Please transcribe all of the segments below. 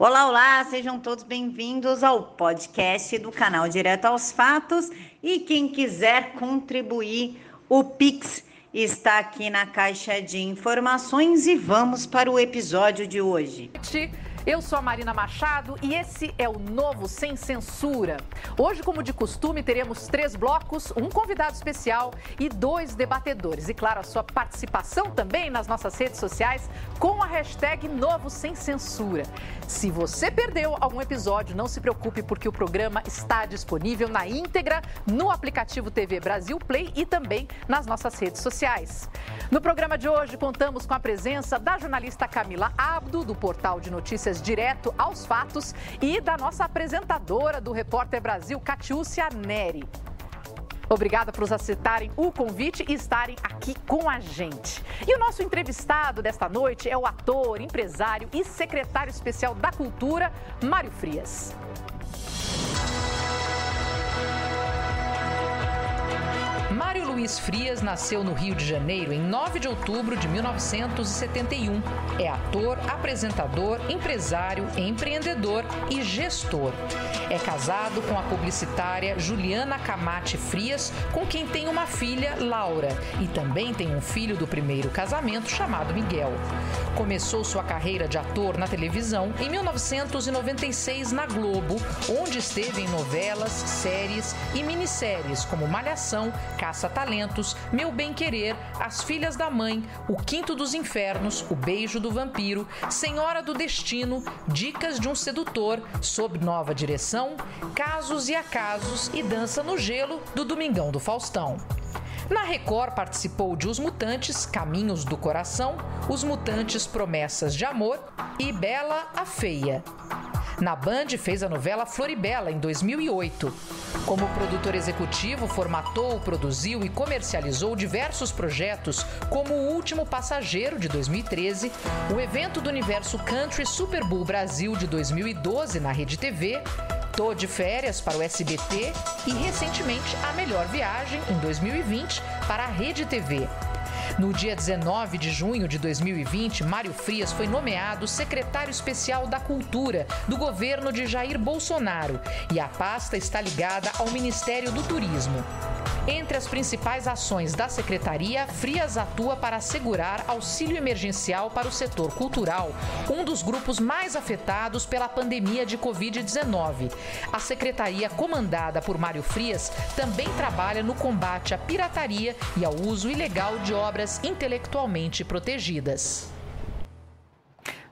Olá, olá, sejam todos bem-vindos ao podcast do canal Direto aos Fatos. E quem quiser contribuir, o Pix está aqui na caixa de informações e vamos para o episódio de hoje. Eu sou a Marina Machado e esse é o novo Sem Censura. Hoje, como de costume, teremos três blocos, um convidado especial e dois debatedores. E, claro, a sua participação também nas nossas redes sociais com a hashtag Novo Sem Censura. Se você perdeu algum episódio, não se preocupe, porque o programa está disponível na íntegra no aplicativo TV Brasil Play e também nas nossas redes sociais. No programa de hoje, contamos com a presença da jornalista Camila Abdo, do portal de notícias direto aos fatos e da nossa apresentadora do Repórter Brasil, Catiúcia Neri. Obrigada por aceitarem o convite e estarem aqui com a gente. E o nosso entrevistado desta noite é o ator, empresário e secretário especial da Cultura, Mário Frias. Luiz Frias nasceu no Rio de Janeiro em 9 de outubro de 1971. É ator, apresentador, empresário, empreendedor e gestor. É casado com a publicitária Juliana Camate Frias, com quem tem uma filha, Laura, e também tem um filho do primeiro casamento chamado Miguel. Começou sua carreira de ator na televisão em 1996 na Globo, onde esteve em novelas, séries e minisséries como Malhação, Caça-Talentos, Meu Bem Querer, As Filhas da Mãe, O Quinto dos Infernos, O Beijo do Vampiro, Senhora do Destino, Dicas de um Sedutor, Sob Nova Direção, Casos e Acasos e Dança no Gelo, do Domingão do Faustão. Na Record participou de Os Mutantes, Caminhos do Coração, Os Mutantes Promessas de Amor e Bela a Feia. Na Band fez a novela Floribela em 2008. Como produtor executivo, formatou, produziu e comercializou diversos projetos, como O Último Passageiro de 2013, o evento do Universo Country Super Bowl Brasil de 2012 na Rede TV, Tô de férias para o SBT e recentemente A Melhor Viagem em 2020 para a Rede TV. No dia 19 de junho de 2020, Mário Frias foi nomeado secretário especial da Cultura do governo de Jair Bolsonaro e a pasta está ligada ao Ministério do Turismo. Entre as principais ações da secretaria, Frias atua para assegurar auxílio emergencial para o setor cultural, um dos grupos mais afetados pela pandemia de Covid-19. A secretaria, comandada por Mário Frias, também trabalha no combate à pirataria e ao uso ilegal de obras intelectualmente protegidas.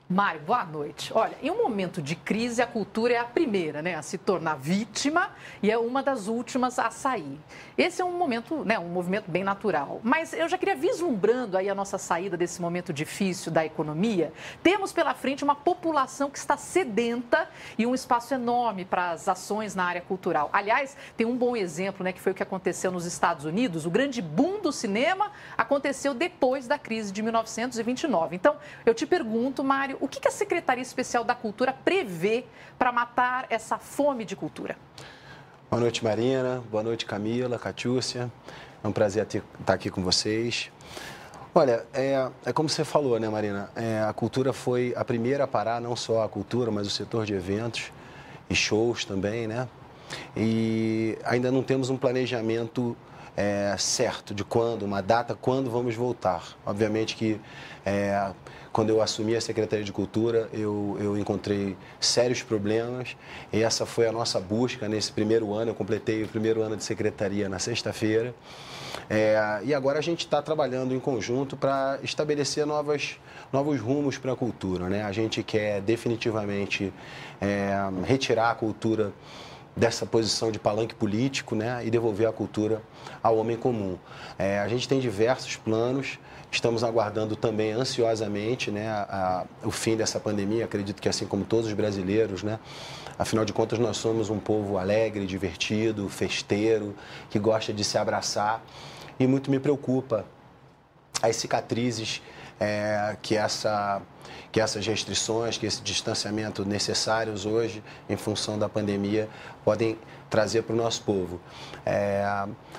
Mário, boa noite. Olha, em um momento de crise, a cultura é a primeira né, a se tornar vítima e é uma das últimas a sair. Esse é um momento, né, um movimento bem natural. Mas eu já queria vislumbrando aí a nossa saída desse momento difícil da economia. Temos pela frente uma população que está sedenta e um espaço enorme para as ações na área cultural. Aliás, tem um bom exemplo, né, que foi o que aconteceu nos Estados Unidos. O grande boom do cinema aconteceu depois da crise de 1929. Então, eu te pergunto, Mário, o que a Secretaria Especial da Cultura prevê para matar essa fome de cultura? Boa noite, Marina. Boa noite, Camila, Catiúcia. É um prazer estar aqui com vocês. Olha, é, é como você falou, né, Marina? É, a cultura foi a primeira a parar, não só a cultura, mas o setor de eventos e shows também, né? E ainda não temos um planejamento é, certo de quando, uma data, quando vamos voltar. Obviamente que é, quando eu assumi a Secretaria de Cultura, eu, eu encontrei sérios problemas e essa foi a nossa busca nesse primeiro ano. Eu completei o primeiro ano de secretaria na sexta-feira. É, e agora a gente está trabalhando em conjunto para estabelecer novas, novos rumos para a cultura. Né? A gente quer definitivamente é, retirar a cultura dessa posição de palanque político né, e devolver a cultura ao homem comum. É, a gente tem diversos planos, Estamos aguardando também ansiosamente né, a, o fim dessa pandemia, acredito que assim como todos os brasileiros, né? Afinal de contas, nós somos um povo alegre, divertido, festeiro, que gosta de se abraçar. E muito me preocupa as cicatrizes é, que essa que essas restrições, que esse distanciamento necessários hoje, em função da pandemia, podem trazer para o nosso povo. É,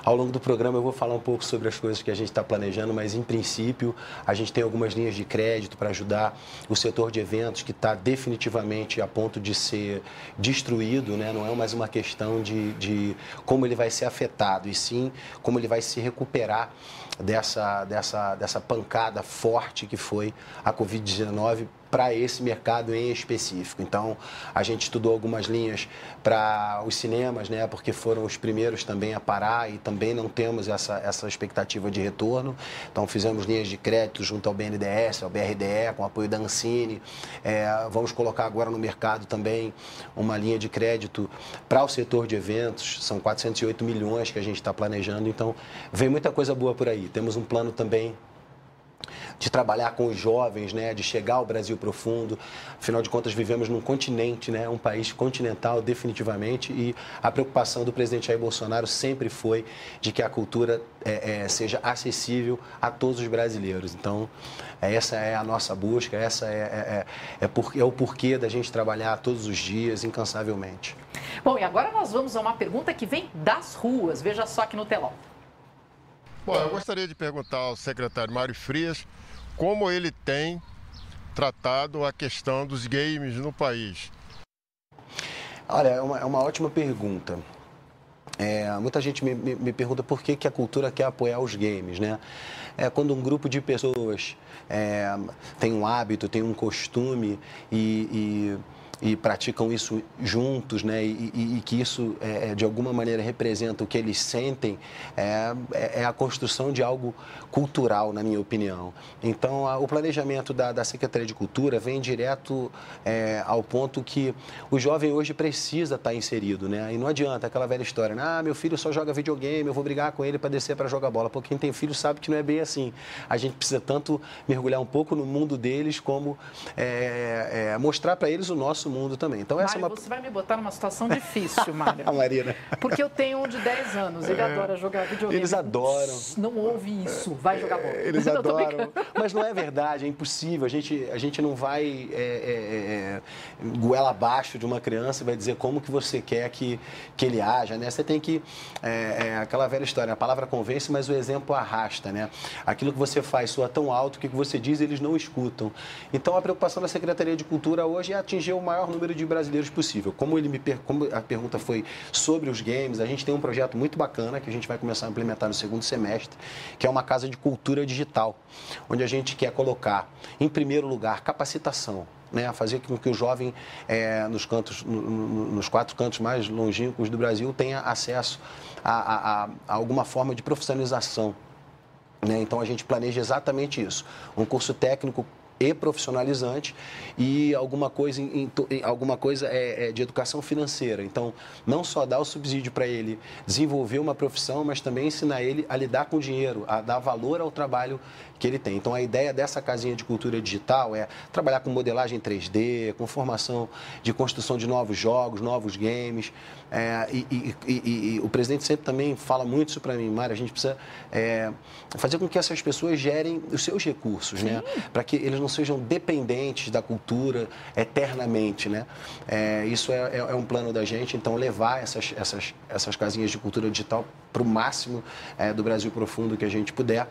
ao longo do programa eu vou falar um pouco sobre as coisas que a gente está planejando, mas em princípio a gente tem algumas linhas de crédito para ajudar o setor de eventos que está definitivamente a ponto de ser destruído, né? não é mais uma questão de, de como ele vai ser afetado, e sim como ele vai se recuperar dessa, dessa, dessa pancada forte que foi a Covid-19 para esse mercado em específico. Então, a gente estudou algumas linhas para os cinemas, né, porque foram os primeiros também a parar e também não temos essa, essa expectativa de retorno. Então, fizemos linhas de crédito junto ao BNDES, ao BRDE, com apoio da Ancine. É, vamos colocar agora no mercado também uma linha de crédito para o setor de eventos, são 408 milhões que a gente está planejando. Então, vem muita coisa boa por aí. Temos um plano também de trabalhar com os jovens, né, de chegar ao Brasil profundo. Afinal de contas, vivemos num continente, né, um país continental definitivamente, e a preocupação do presidente Jair Bolsonaro sempre foi de que a cultura é, é, seja acessível a todos os brasileiros. Então, essa é a nossa busca, essa é, é, é, é, por, é o porquê da gente trabalhar todos os dias, incansavelmente. Bom, e agora nós vamos a uma pergunta que vem das ruas. Veja só aqui no telão. Bom, eu gostaria de perguntar ao secretário Mário Frias como ele tem tratado a questão dos games no país. Olha, é uma, é uma ótima pergunta. É, muita gente me, me, me, pergunta por que, que a cultura quer apoiar os games, né? É quando um grupo de pessoas é, tem um hábito, tem um costume e, e e praticam isso juntos, né? E, e, e que isso, é, é, de alguma maneira, representa o que eles sentem, é, é, é a construção de algo cultural, na minha opinião. Então, a, o planejamento da, da, Secretaria de Cultura vem direto é, ao ponto que o jovem hoje precisa estar inserido, né? E não adianta aquela velha história, né? ah, meu filho só joga videogame, eu vou brigar com ele para descer para jogar bola. Porque quem tem filho sabe que não é bem assim. A gente precisa tanto mergulhar um pouco no mundo deles, como é, mostrar para eles o nosso nosso mundo também. Então, essa Mário, é uma... você vai me botar numa situação difícil, Mário. a Marina. Porque eu tenho um de 10 anos, ele é. adora jogar videogame. Eles adoram. Não ouve isso, vai jogar bola. Eles não, adoram. Mas não é verdade, é impossível. A gente, a gente não vai é, é, é, goela abaixo de uma criança e vai dizer como que você quer que, que ele haja, né? Você tem que... É, é, aquela velha história, a palavra convence, mas o exemplo arrasta, né? Aquilo que você faz soa tão alto que o que você diz eles não escutam. Então, a preocupação da Secretaria de Cultura hoje é atingir o maior maior número de brasileiros possível. Como, ele me per... Como a pergunta foi sobre os games, a gente tem um projeto muito bacana que a gente vai começar a implementar no segundo semestre, que é uma casa de cultura digital, onde a gente quer colocar, em primeiro lugar, capacitação. Né, fazer com que o jovem é, nos cantos, no, no, nos quatro cantos mais longínquos do Brasil tenha acesso a, a, a alguma forma de profissionalização né? Então a gente planeja exatamente isso. Um curso técnico e profissionalizante e alguma coisa, em, em, alguma coisa é, é, de educação financeira. Então, não só dar o subsídio para ele desenvolver uma profissão, mas também ensinar ele a lidar com o dinheiro, a dar valor ao trabalho que ele tem. Então, a ideia dessa casinha de cultura digital é trabalhar com modelagem 3D, com formação de construção de novos jogos, novos games. É, e, e, e, e, o presidente sempre também fala muito isso para mim, Mário, a gente precisa é, fazer com que essas pessoas gerem os seus recursos, né? Sim. né? Para que eles não sejam dependentes da cultura eternamente, né? É, isso é, é, é, um plano da gente, então levar essas, essas, essas casinhas de cultura digital para o máximo é, do Brasil profundo que a gente puder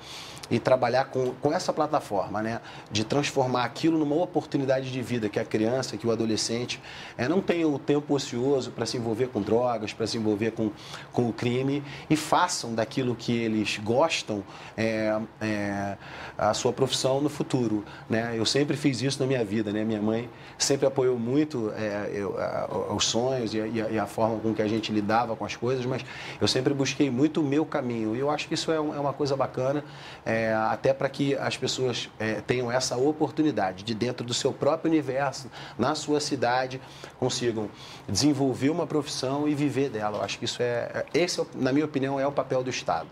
e trabalhar com, com essa plataforma, né? De transformar aquilo numa oportunidade de vida, que a criança, que o adolescente é, não tenha o tempo ocioso para se envolver com drogas, para se envolver com, com o crime e façam daquilo que eles gostam é, é, a sua profissão no futuro, né? Eu sempre fiz isso na minha vida, né? Minha mãe sempre apoiou muito é, eu, a, os sonhos e a, e a, forma com que a gente lidava com as coisas, mas eu sempre busquei muito o meu caminho e eu acho que isso é, um, é uma coisa bacana. É, é, até para que as pessoas é, tenham essa oportunidade de, dentro do seu próprio universo, na sua cidade, consigam desenvolver uma profissão e viver dela. Eu acho que isso é, é esse, na minha opinião, é o papel do Estado.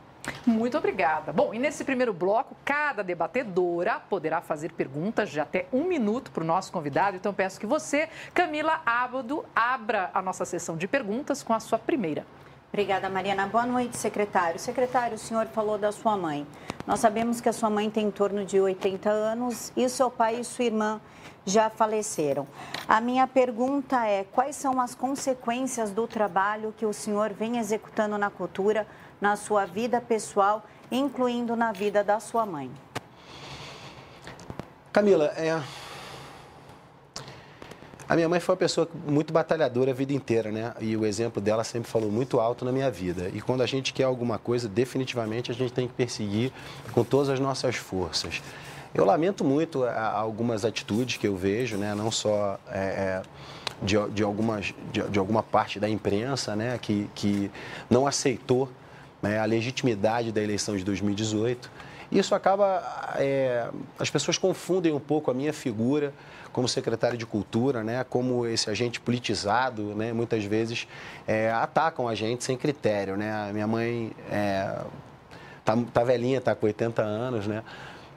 Muito obrigada. Bom, e nesse primeiro bloco, cada debatedora poderá fazer perguntas de até um minuto para o nosso convidado. Então, peço que você, Camila Ábado, abra a nossa sessão de perguntas com a sua primeira. Obrigada, Mariana. Boa noite, secretário. Secretário, o senhor falou da sua mãe. Nós sabemos que a sua mãe tem em torno de 80 anos e seu pai e sua irmã já faleceram. A minha pergunta é: quais são as consequências do trabalho que o senhor vem executando na cultura, na sua vida pessoal, incluindo na vida da sua mãe? Camila, é, a minha mãe foi uma pessoa muito batalhadora a vida inteira, né? E o exemplo dela sempre falou muito alto na minha vida. E quando a gente quer alguma coisa, definitivamente a gente tem que perseguir com todas as nossas forças. Eu lamento muito é, algumas atitudes que eu vejo, né? Não só é, é, de, de, algumas, de, de, alguma parte da imprensa, né? Que, que não aceitou né? a legitimidade da eleição de 2018. Isso acaba... É, as pessoas confundem um pouco a minha figura como secretário de Cultura, né, como esse agente politizado, né, muitas vezes é, atacam a gente sem critério. Né? A minha mãe é, tá, tá velhinha, está com 80 anos, né?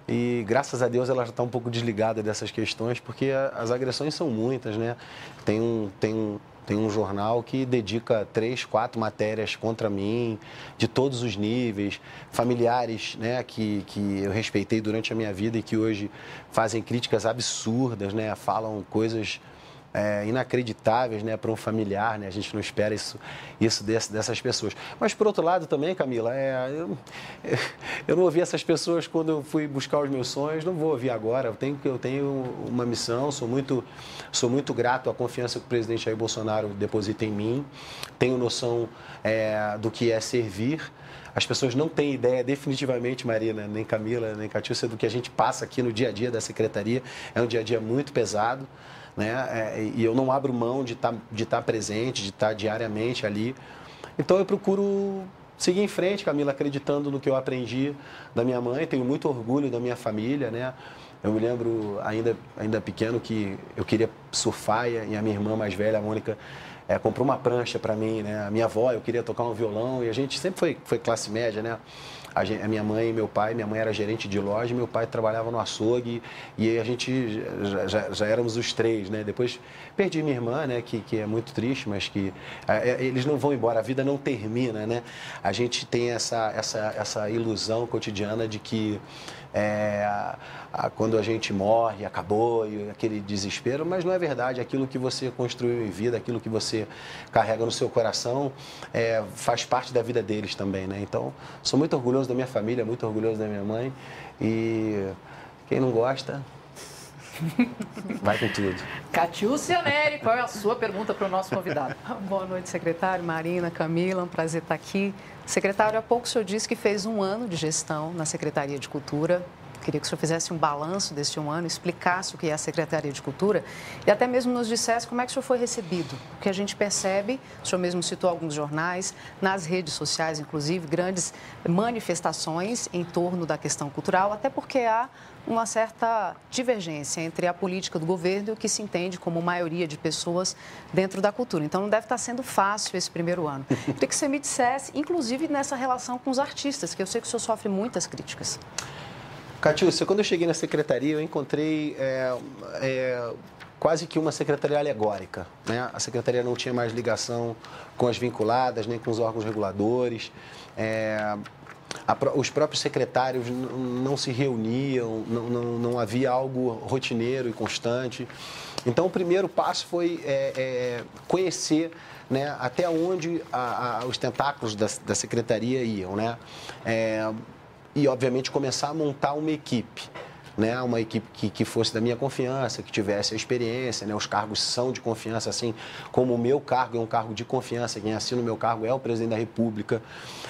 E graças a Deus ela já está um pouco desligada dessas questões, porque as agressões são muitas, né? Tem um, tem um, tem um jornal que dedica três, quatro matérias contra mim, de todos os níveis, familiares né, que, que eu respeitei durante a minha vida e que hoje fazem críticas absurdas, né, falam coisas é, inacreditáveis né, para um familiar, né? a gente não espera isso, isso desse, dessas pessoas. Mas, por outro lado, também, Camila, é, eu, eu não ouvi essas pessoas quando eu fui buscar os meus sonhos, não vou ouvir agora. Eu tenho, eu tenho uma missão, sou muito, sou muito grato à confiança que o presidente Jair Bolsonaro deposita em mim, tenho noção é, do que é servir. As pessoas não têm ideia, definitivamente, Marina, nem Camila, nem Catiúcia, do que a gente passa aqui no dia a dia da secretaria. É um dia a dia muito pesado né? É, e eu não abro mão de estar tá, de tá presente, de estar tá diariamente ali. Então eu procuro seguir em frente, Camila, acreditando no que eu aprendi da minha mãe. Tenho muito orgulho da minha família, né? Eu me lembro ainda, ainda pequeno que eu queria surfar e a minha irmã mais velha, a Mônica, é, comprou uma prancha para mim, né? A minha avó, eu queria tocar um violão e a gente sempre foi, foi classe média, né? A, gente, a minha mãe e meu pai, minha mãe era gerente de loja, meu pai trabalhava no açougue e a gente já, já, já, éramos os três, né? Depois perdi minha irmã, né? Que, que é muito triste, mas que é, é eles não vão embora, a vida não termina, né? A gente tem essa, essa, essa ilusão cotidiana de que é, a, a, quando a gente morre, acabou, e aquele desespero, mas não é verdade. Aquilo que você construiu em vida, aquilo que você carrega no seu coração, é, faz parte da vida deles também, né? Então, sou muito orgulhoso da minha família, muito orgulhoso da minha mãe e quem não gosta, Vai com tudo. Catiúcia Neri, qual é a sua pergunta para o nosso convidado? Boa noite, secretário. Marina, Camila, um prazer estar aqui. Secretário, há pouco o senhor disse que fez um ano de gestão na Secretaria de Cultura. Queria que o senhor fizesse um balanço deste um ano, explicasse o que é a Secretaria de Cultura e até mesmo nos dissesse como é que o senhor foi recebido. Porque a gente percebe, o senhor mesmo citou alguns jornais, nas redes sociais, inclusive, grandes manifestações em torno da questão cultural, até porque há uma certa divergência entre a política do governo e o que se entende como maioria de pessoas dentro da cultura. Então, não deve estar sendo fácil esse primeiro ano. Queria que você me dissesse, inclusive nessa relação com os artistas, que eu sei que o senhor sofre muitas críticas. Catiúcia, quando eu cheguei na secretaria, eu encontrei é, é, quase que uma secretaria alegórica. Né? A secretaria não tinha mais ligação com as vinculadas, nem com os órgãos reguladores. É, a, os próprios secretários não se reuniam, não, não, não, havia algo rotineiro e constante. Então, o primeiro passo foi é, é, conhecer né, até onde a, a, os tentáculos da, da, secretaria iam. Né? E, obviamente, começar a montar uma equipe né, uma equipe que, que fosse da minha confiança, que tivesse a experiência, né, os cargos são de confiança, assim como o meu cargo é um cargo de confiança, quem assina o meu cargo é o presidente da República.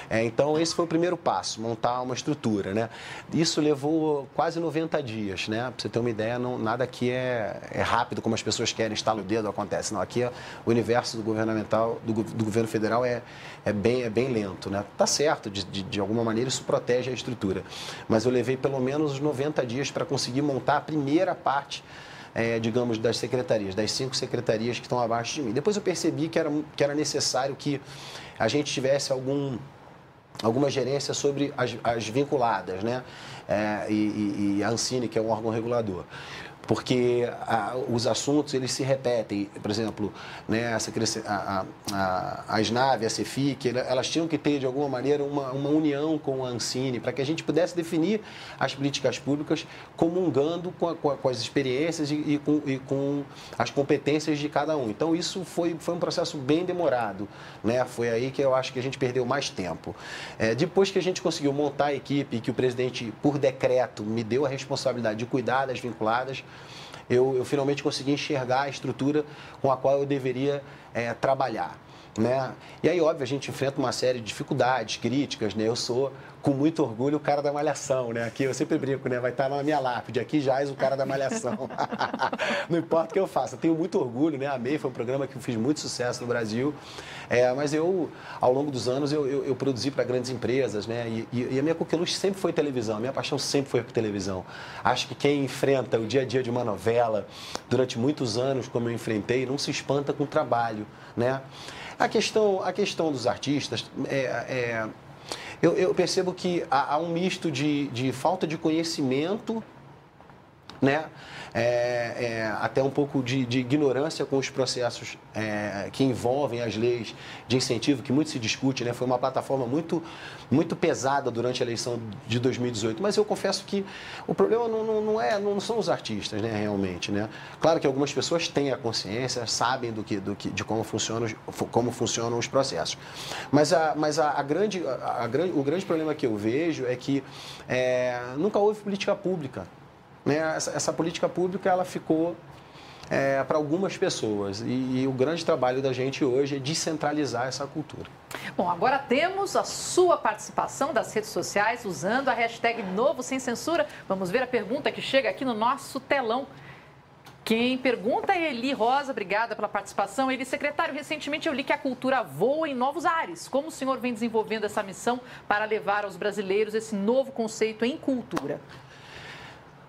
É, então, esse foi o primeiro passo, montar uma estrutura. Né? Isso levou quase 90 dias, né? Para você ter uma ideia, não, nada aqui é, é rápido como as pessoas querem, estala o dedo, acontece. Não, aqui é, o universo do governamental, do, do governo federal é, é, bem, é bem lento. Né? Tá certo, de, de, de alguma maneira isso protege a estrutura. Mas eu levei pelo menos 90 dias para conseguir montar a primeira parte é, digamos, das secretarias, das cinco secretarias que estão abaixo de mim. Depois eu percebi que era, que era necessário que a gente tivesse algum, alguma gerência sobre as, as vinculadas, né? É, e, e, a Ancine, que é um órgão regulador. Porque a, os assuntos eles se repetem. Por exemplo, né, essa, a, a, as naves, a CEFIC, elas tinham que ter, de alguma maneira, uma, uma união com a Ancine, para que a gente pudesse definir as políticas públicas comungando com, com, com as experiências e, e, com, e, com, as competências de cada um. Então, isso foi, foi um processo bem demorado. Né? Foi aí que eu acho que a gente perdeu mais tempo. É, depois que a gente conseguiu montar a equipe que o presidente, por decreto, me deu a responsabilidade de cuidar das vinculadas, eu, eu finalmente consegui enxergar a estrutura com a qual eu deveria é, trabalhar. Né? E aí, óbvio, a gente enfrenta uma série de dificuldades, críticas, né? Eu sou, com muito orgulho, o cara da malhação, né? Aqui eu sempre brinco, né? Vai estar na minha lápide, aqui já és o cara da malhação. Não importa o que eu faça, eu tenho muito orgulho, né? Amei, foi um programa que eu fiz muito sucesso no Brasil. É, mas eu, ao longo dos anos, eu, eu, eu produzi para grandes empresas, né? E, e, e a minha coqueluche sempre foi televisão, a minha paixão sempre foi por televisão. Acho que quem enfrenta o dia a dia de uma novela durante muitos anos, como eu enfrentei, não se espanta com o trabalho, né? A questão, a questão dos artistas, é, é eu, eu, percebo que há, há um misto de, de falta de conhecimento, né? é, é, até um pouco de, de, ignorância com os processos é, que envolvem as leis de incentivo, que muito se discute, né? Foi uma plataforma muito, muito pesada durante a eleição de 2018. Mas eu confesso que o problema não, não, não é, não são os artistas, né, realmente, né? Claro que algumas pessoas têm a consciência, sabem do que, do que, de como funcionam, como funcionam os processos. Mas, a, mas a, a grande, a, a, o grande problema que eu vejo é que é, nunca houve política pública né, essa, essa política pública ela ficou é, para algumas pessoas. E, e, o grande trabalho da gente hoje é descentralizar essa cultura. Bom, agora temos a sua participação das redes sociais usando a hashtag Novo Sem Censura. Vamos ver a pergunta que chega aqui no nosso telão. Quem pergunta é Eli Rosa, obrigada pela participação. Eli, secretário, recentemente eu li que a cultura voa em novos ares. Como o senhor vem desenvolvendo essa missão para levar aos brasileiros esse novo conceito em cultura?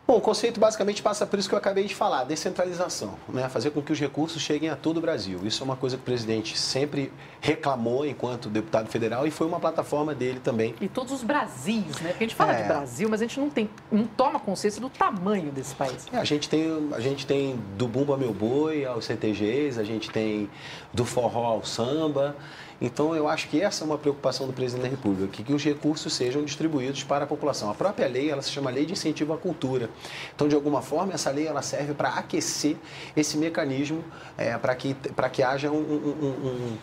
Bom, o conceito basicamente passa por isso que eu acabei de falar, descentralização, né? fazer com que os recursos cheguem a todo o Brasil. Isso é uma coisa que o presidente sempre reclamou enquanto deputado federal e foi uma plataforma dele também. E todos os Brasis, né? Porque a gente fala é... de Brasil, mas a gente não, tem, não toma consciência do tamanho desse país. É, a, gente tem, a gente tem do Bumba Meu Boi aos CTGs, a gente tem do forró ao samba. Então, eu acho que essa é uma preocupação do presidente da República, que, os recursos sejam distribuídos para a população. A própria lei, ela se chama Lei de Incentivo à Cultura. Então, de alguma forma, essa lei ela serve para aquecer esse mecanismo é, para que, que haja um, um,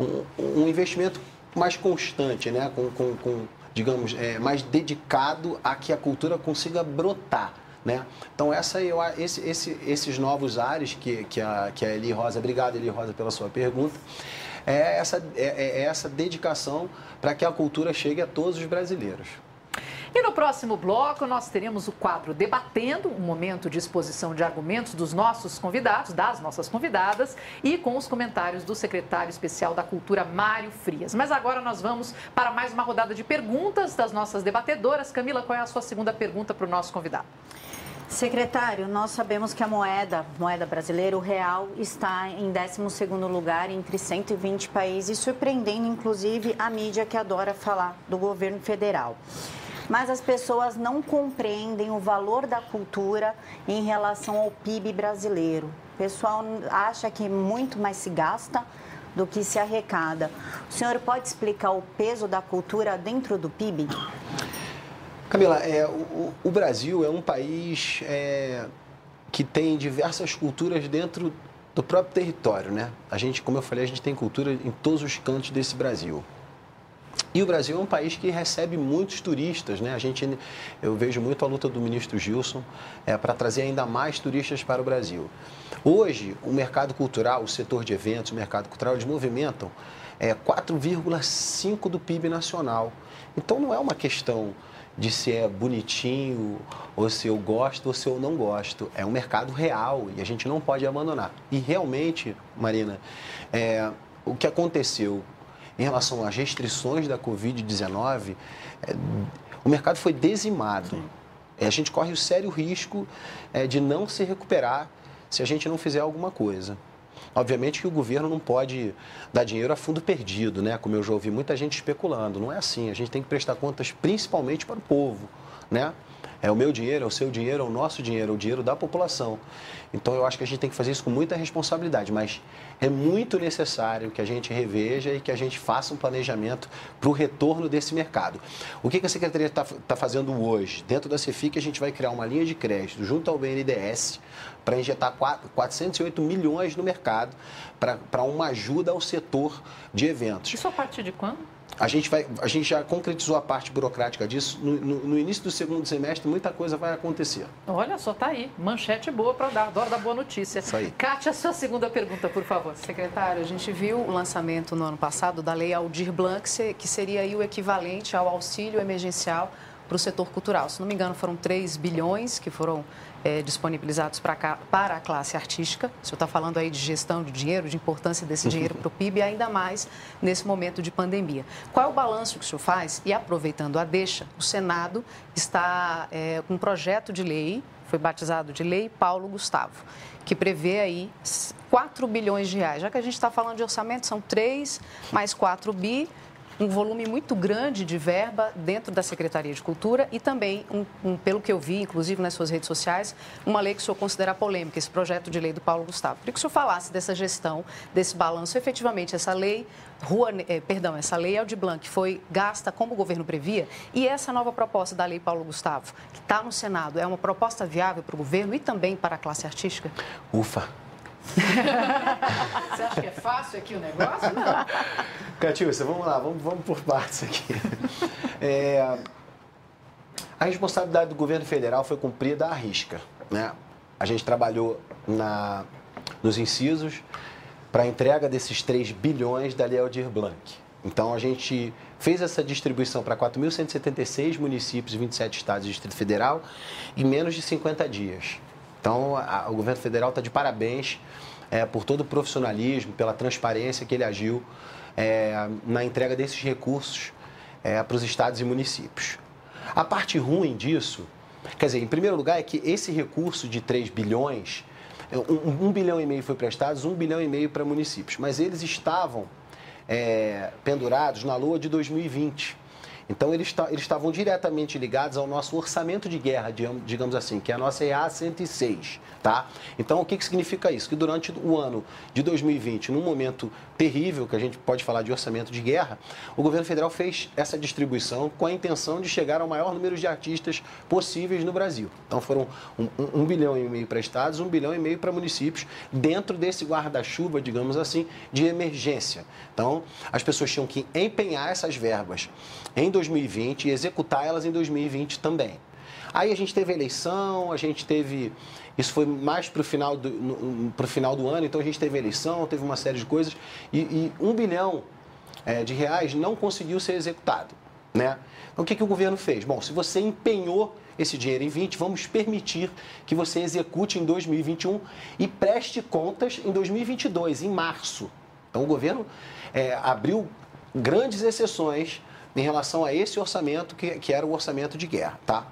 um, um, investimento mais constante, né? com, com, com digamos, é, mais dedicado a que a cultura consiga brotar. Né? Então, essa, eu, esse, esse, esses novos ares que, que, a, que a Eli Rosa, obrigado Eli Rosa pela sua pergunta, é essa, é, é, é essa dedicação para que a cultura chegue a todos os brasileiros. E no próximo bloco, nós teremos o quadro Debatendo, um momento de exposição de argumentos dos nossos convidados, das nossas convidadas, e com os comentários do secretário especial da Cultura, Mário Frias. Mas agora nós vamos para mais uma rodada de perguntas das nossas debatedoras. Camila, qual é a sua segunda pergunta para o nosso convidado? Secretário, nós sabemos que a moeda, moeda brasileira, o real, está em 12º lugar entre 120 países, surpreendendo inclusive a mídia que adora falar do governo federal. Mas as pessoas não compreendem o valor da cultura em relação ao PIB brasileiro. O pessoal acha que muito mais se gasta do que se arrecada. O senhor pode explicar o peso da cultura dentro do PIB? Camila, é, o, o Brasil é um país é, que tem diversas culturas dentro do próprio território, né? A gente, como eu falei, a gente tem cultura em todos os cantos desse Brasil. E o Brasil é um país que recebe muitos turistas, né? A gente, eu vejo muito a luta do ministro Gilson é, para trazer ainda mais turistas para o Brasil. Hoje, o mercado cultural, o setor de eventos, o mercado cultural, eles movimentam é, 4,5% do PIB nacional. Então, não é uma questão de se é bonitinho, ou se eu gosto ou se eu não gosto. É um mercado real e a gente não pode abandonar. E realmente, Marina, é, o que aconteceu em relação às restrições da Covid-19, é, o mercado foi dizimado. É, a gente corre o sério risco é, de não se recuperar se a gente não fizer alguma coisa. Obviamente que o governo não pode dar dinheiro a fundo perdido, né? Como eu já ouvi muita gente especulando. Não é assim. A gente tem que prestar contas principalmente para o povo, né? É o meu dinheiro, é o seu dinheiro, é o nosso dinheiro, é o dinheiro da população. Então eu acho que a gente tem que fazer isso com muita responsabilidade, mas é muito necessário que a gente reveja e que a gente faça um planejamento para o retorno desse mercado. O que, a Secretaria está tá fazendo hoje? Dentro da Cefic, a gente vai criar uma linha de crédito junto ao BNDES para injetar 408 milhões no mercado para uma ajuda ao setor de eventos. Isso a partir de quando? A gente, vai, a gente já concretizou a parte burocrática disso. No, no, no, início do segundo semestre, muita coisa vai acontecer. Olha só, tá aí. Manchete boa para dar. Adoro dar boa notícia. Isso aí. Kátia, sua segunda pergunta, por favor. Secretário, a gente viu o lançamento no ano passado da Lei Aldir Blanc, que seria aí o equivalente ao auxílio emergencial para o setor cultural. Se não me engano, foram 3 bilhões que foram é, disponibilizados para, para a classe artística. O senhor está falando aí de gestão de dinheiro, de importância desse dinheiro para o PIB, ainda mais nesse momento de pandemia. Qual é o balanço que o senhor faz? E aproveitando a deixa, o Senado está é, com um projeto de lei, foi batizado de Lei Paulo Gustavo, que prevê aí 4 bilhões de reais. Já que a gente está falando de orçamento, são 3 mais 4 bi, um volume muito grande de verba dentro da Secretaria de Cultura e também, um, um, pelo que eu vi, inclusive nas suas redes sociais, uma lei que o senhor considera polêmica, esse projeto de lei do Paulo Gustavo. Queria que o senhor falasse dessa gestão, desse balanço. Efetivamente, essa lei, Rua, eh, perdão, essa lei Aldir Blanc foi gasta como o governo previa e essa nova proposta da lei Paulo Gustavo, que está no Senado, é uma proposta viável para o governo e também para a classe artística? Ufa! Você acha que é fácil aqui o negócio? Não. Catiúcia, vamos lá, vamos, vamos por partes aqui. É, a responsabilidade do governo federal foi cumprida à risca. Né? A gente trabalhou na, nos incisos para a entrega desses 3 bilhões da Lei Aldir Blanc. Então, a gente fez essa distribuição para 4.176 municípios, 27 estados e Distrito Federal em menos de 50 dias. Então, a, o governo federal está de parabéns é, por todo o profissionalismo, pela transparência que ele agiu é, na entrega desses recursos é, para os estados e municípios. A parte ruim disso, quer dizer, em primeiro lugar, é que esse recurso de 3 bilhões, um, um bilhão e meio foi para estados, um bilhão e meio para municípios, mas eles estavam é, pendurados na lua de 2020. Então, eles, eles estavam diretamente ligados ao nosso orçamento de guerra, digamos assim, que é a nossa EA 106. Tá? Então, o que, que significa isso? Que durante o ano de 2020, num momento terrível, que a gente pode falar de orçamento de guerra, o governo federal fez essa distribuição com a intenção de chegar ao maior número de artistas possíveis no Brasil. Então, foram um, um, um bilhão e meio para estados, um bilhão e meio para municípios, dentro desse guarda-chuva, digamos assim, de emergência. Então, as pessoas tinham que empenhar essas verbas em 2020 e executar elas em 2020 também. Aí a gente teve eleição, a gente teve isso foi mais para o final, do, final do ano, então a gente teve eleição, teve uma série de coisas, e, e um bilhão é, de reais não conseguiu ser executado. Né? Então o que, que o governo fez? Bom, se você empenhou esse dinheiro em 20, vamos permitir que você execute em 2021 e preste contas em 2022, em março. Então o governo é, abriu grandes exceções em relação a esse orçamento que, que era o orçamento de guerra, tá?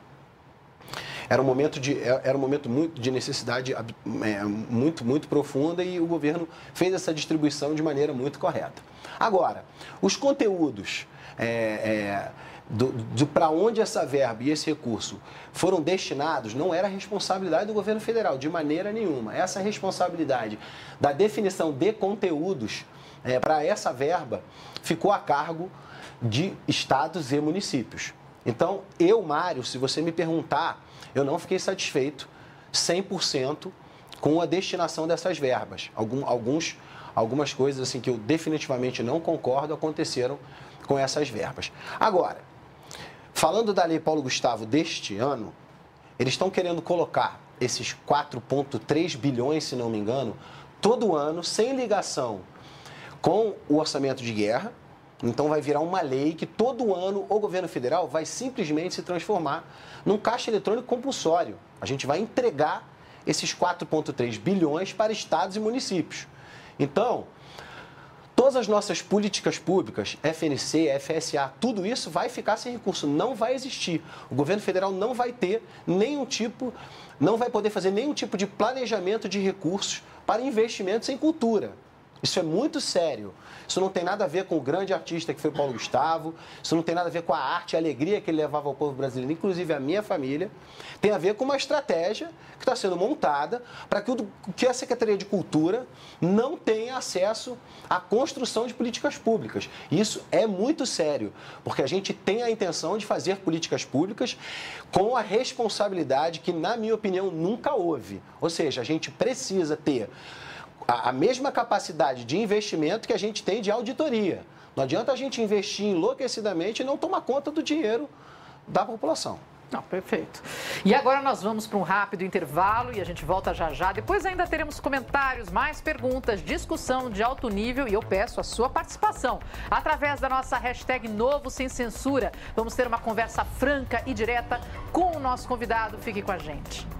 Era um momento de, é, era um momento muito de necessidade é, muito, muito profunda e o governo fez essa distribuição de maneira muito correta. Agora, os conteúdos. É, é, de para onde essa verba e esse recurso foram destinados não era responsabilidade do governo federal, de maneira nenhuma. Essa responsabilidade da definição de conteúdos é, para essa verba ficou a cargo de estados e municípios. Então, eu, Mário, se você me perguntar eu não fiquei satisfeito 100% com a destinação dessas verbas. Algum, alguns, algumas coisas assim que eu definitivamente não concordo aconteceram com essas verbas. Agora, falando da Lei Paulo Gustavo deste ano, eles estão querendo colocar esses 4,3 bilhões, se não me engano, todo ano, sem ligação com o orçamento de guerra, então vai virar uma lei que todo ano o governo federal vai simplesmente se transformar num caixa eletrônico compulsório. A gente vai entregar esses 4,3 bilhões para estados e municípios. Então, todas as nossas políticas públicas, FNC, FSA, tudo isso vai ficar sem recurso, não vai existir. O governo federal não vai ter nenhum tipo, não vai poder fazer nenhum tipo de planejamento de recursos para investimentos em cultura. Isso é muito sério. Isso não tem nada a ver com o grande artista que foi Paulo Gustavo, isso não tem nada a ver com a arte e a alegria que ele levava ao povo brasileiro, inclusive a minha família. Tem a ver com uma estratégia que está sendo montada para que, que a Secretaria de Cultura não tenha acesso à construção de políticas públicas. Isso é muito sério, porque a gente tem a intenção de fazer políticas públicas com a responsabilidade que, na minha opinião, nunca houve. Ou seja, a gente precisa ter a, mesma capacidade de investimento que a gente tem de auditoria. Não adianta a gente investir enlouquecidamente e não tomar conta do dinheiro da população. Não, perfeito. E agora nós vamos para um rápido intervalo e a gente volta já já. Depois ainda teremos comentários, mais perguntas, discussão de alto nível e eu peço a sua participação através da nossa hashtag Novo Sem Censura. Vamos ter uma conversa franca e direta com o nosso convidado. Fique com a gente.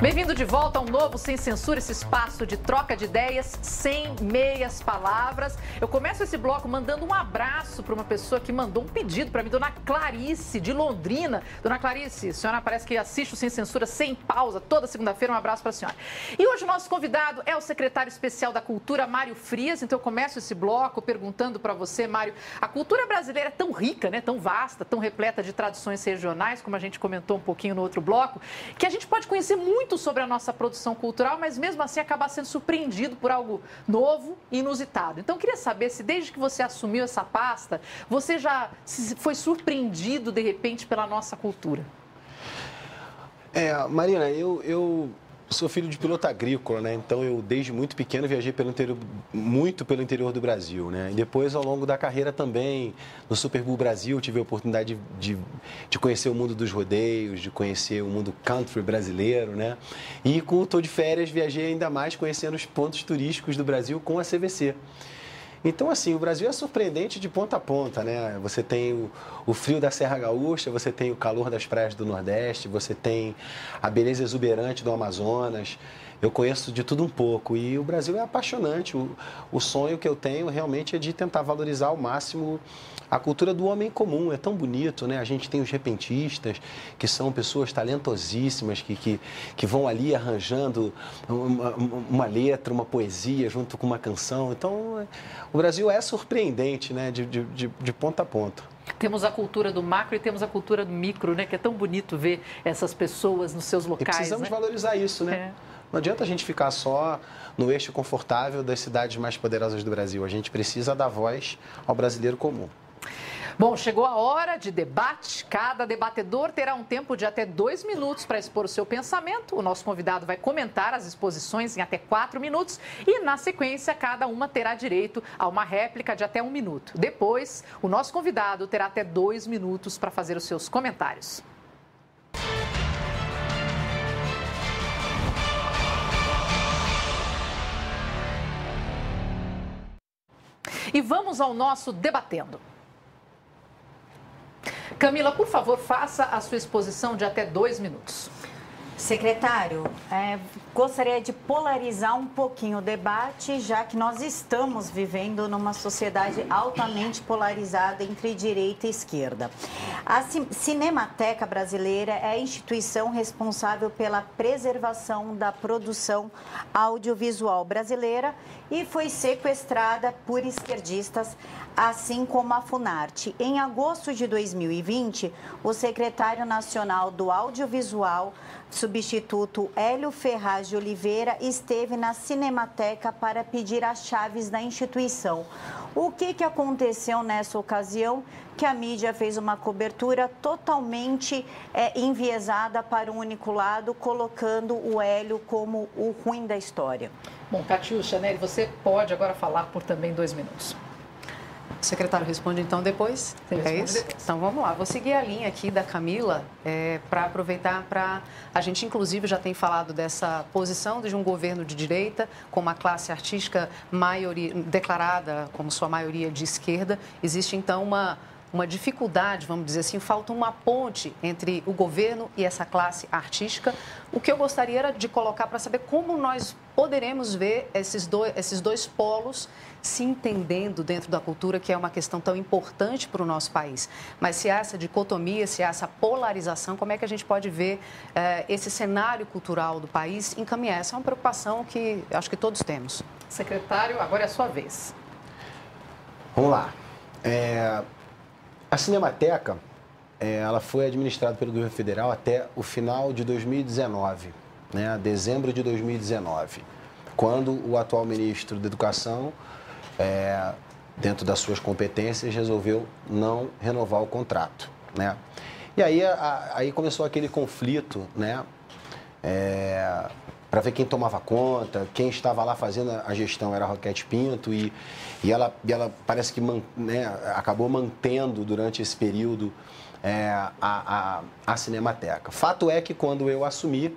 Bem-vindo de volta a um novo Sem Censura, esse espaço de troca de ideias sem meias palavras. Eu começo esse bloco mandando um abraço para uma pessoa que mandou um pedido para mim, Dona Clarice, de Londrina. Dona Clarice, a senhora parece que assiste o Sem Censura sem pausa, toda segunda-feira. Um abraço para a senhora. E hoje o nosso convidado é o secretário especial da Cultura, Mário Frias. Então eu começo esse bloco perguntando para você, Mário, a cultura brasileira é tão rica, né, tão vasta, tão repleta de tradições regionais, como a gente comentou um pouquinho no outro bloco, que a gente pode conhecer muito muito sobre a nossa produção cultural, mas mesmo assim acaba sendo surpreendido por algo novo e inusitado. Então, eu queria saber se desde que você assumiu essa pasta, você já foi surpreendido de repente pela nossa cultura. É, Marina, eu, sou filho de piloto agrícola, né? Então eu desde muito pequeno viajei pelo interior, muito pelo interior do Brasil, né? E depois ao longo da carreira também no Super Bowl Brasil tive a oportunidade de, de, de conhecer o mundo dos rodeios, de conhecer o mundo country brasileiro, né? E com o Tô de Férias viajei ainda mais conhecendo os pontos turísticos do Brasil com a CVC. Então, assim, o Brasil é surpreendente de ponta a ponta, né? Você tem o, o, frio da Serra Gaúcha, você tem o calor das praias do Nordeste, você tem a beleza exuberante do Amazonas. Eu conheço de tudo um pouco e o Brasil é apaixonante. O, o sonho que eu tenho realmente é de tentar valorizar ao máximo a cultura do homem comum é tão bonito, né? A gente tem os repentistas, que são pessoas talentosíssimas, que, que, que vão ali arranjando uma, uma letra, uma poesia junto com uma canção. Então, o Brasil é surpreendente, né? De, de, de, de ponta a ponta. Temos a cultura do macro e temos a cultura do micro, né? Que é tão bonito ver essas pessoas nos seus locais. E precisamos né? valorizar isso, né? É. Não adianta a gente ficar só no eixo confortável das cidades mais poderosas do Brasil. A gente precisa dar voz ao brasileiro comum. Bom, chegou a hora de debate. Cada debatedor terá um tempo de até dois minutos para expor o seu pensamento. O nosso convidado vai comentar as exposições em até quatro minutos e, na sequência, cada uma terá direito a uma réplica de até um minuto. Depois, o nosso convidado terá até dois minutos para fazer os seus comentários. E vamos ao nosso debatendo. Camila, por favor, faça a sua exposição de até dois minutos. Secretário, é, gostaria de polarizar um pouquinho o debate, já que nós estamos vivendo numa sociedade altamente polarizada entre direita e esquerda. A Cinemateca Brasileira é a instituição responsável pela preservação da produção audiovisual brasileira e foi sequestrada por esquerdistas assim como a Funarte. Em agosto de 2020, o secretário nacional do Audiovisual, substituto Hélio Ferraz de Oliveira, esteve na Cinemateca para pedir as chaves da instituição. O que, que aconteceu nessa ocasião? Que a mídia fez uma cobertura totalmente é, enviesada para um único lado, colocando o Hélio como o ruim da história. Bom, Catiuxa, né, você pode agora falar por também dois minutos. O secretário responde então depois? é isso? Depois. Então vamos lá. Vou seguir a linha aqui da Camila é, para aproveitar para. A gente, inclusive, já tem falado dessa posição de um governo de direita, com uma classe artística maioria, declarada como sua maioria de esquerda. Existe então uma uma dificuldade, vamos dizer assim, falta uma ponte entre o governo e essa classe artística. O que eu gostaria era de colocar para saber como nós poderemos ver esses dois, esses dois polos se entendendo dentro da cultura, que é uma questão tão importante para o nosso país. Mas se há essa dicotomia, se há essa polarização, como é que a gente pode ver eh, esse cenário cultural do país encaminhar? Essa é uma preocupação que acho que todos temos. Secretário, agora é a sua vez. Vamos lá. É, a Cinemateca, é, ela foi administrada pelo governo federal até o final de 2019, né, dezembro de 2019, quando o atual ministro da Educação, é, dentro das suas competências, resolveu não renovar o contrato, né? E aí, a, aí começou aquele conflito, né? É, para ver quem tomava conta, quem estava lá fazendo a gestão era a Roquete Pinto e, e, ela, e ela parece que man, né, acabou mantendo durante esse período é, a, a, a, Cinemateca. Fato é que quando eu assumi,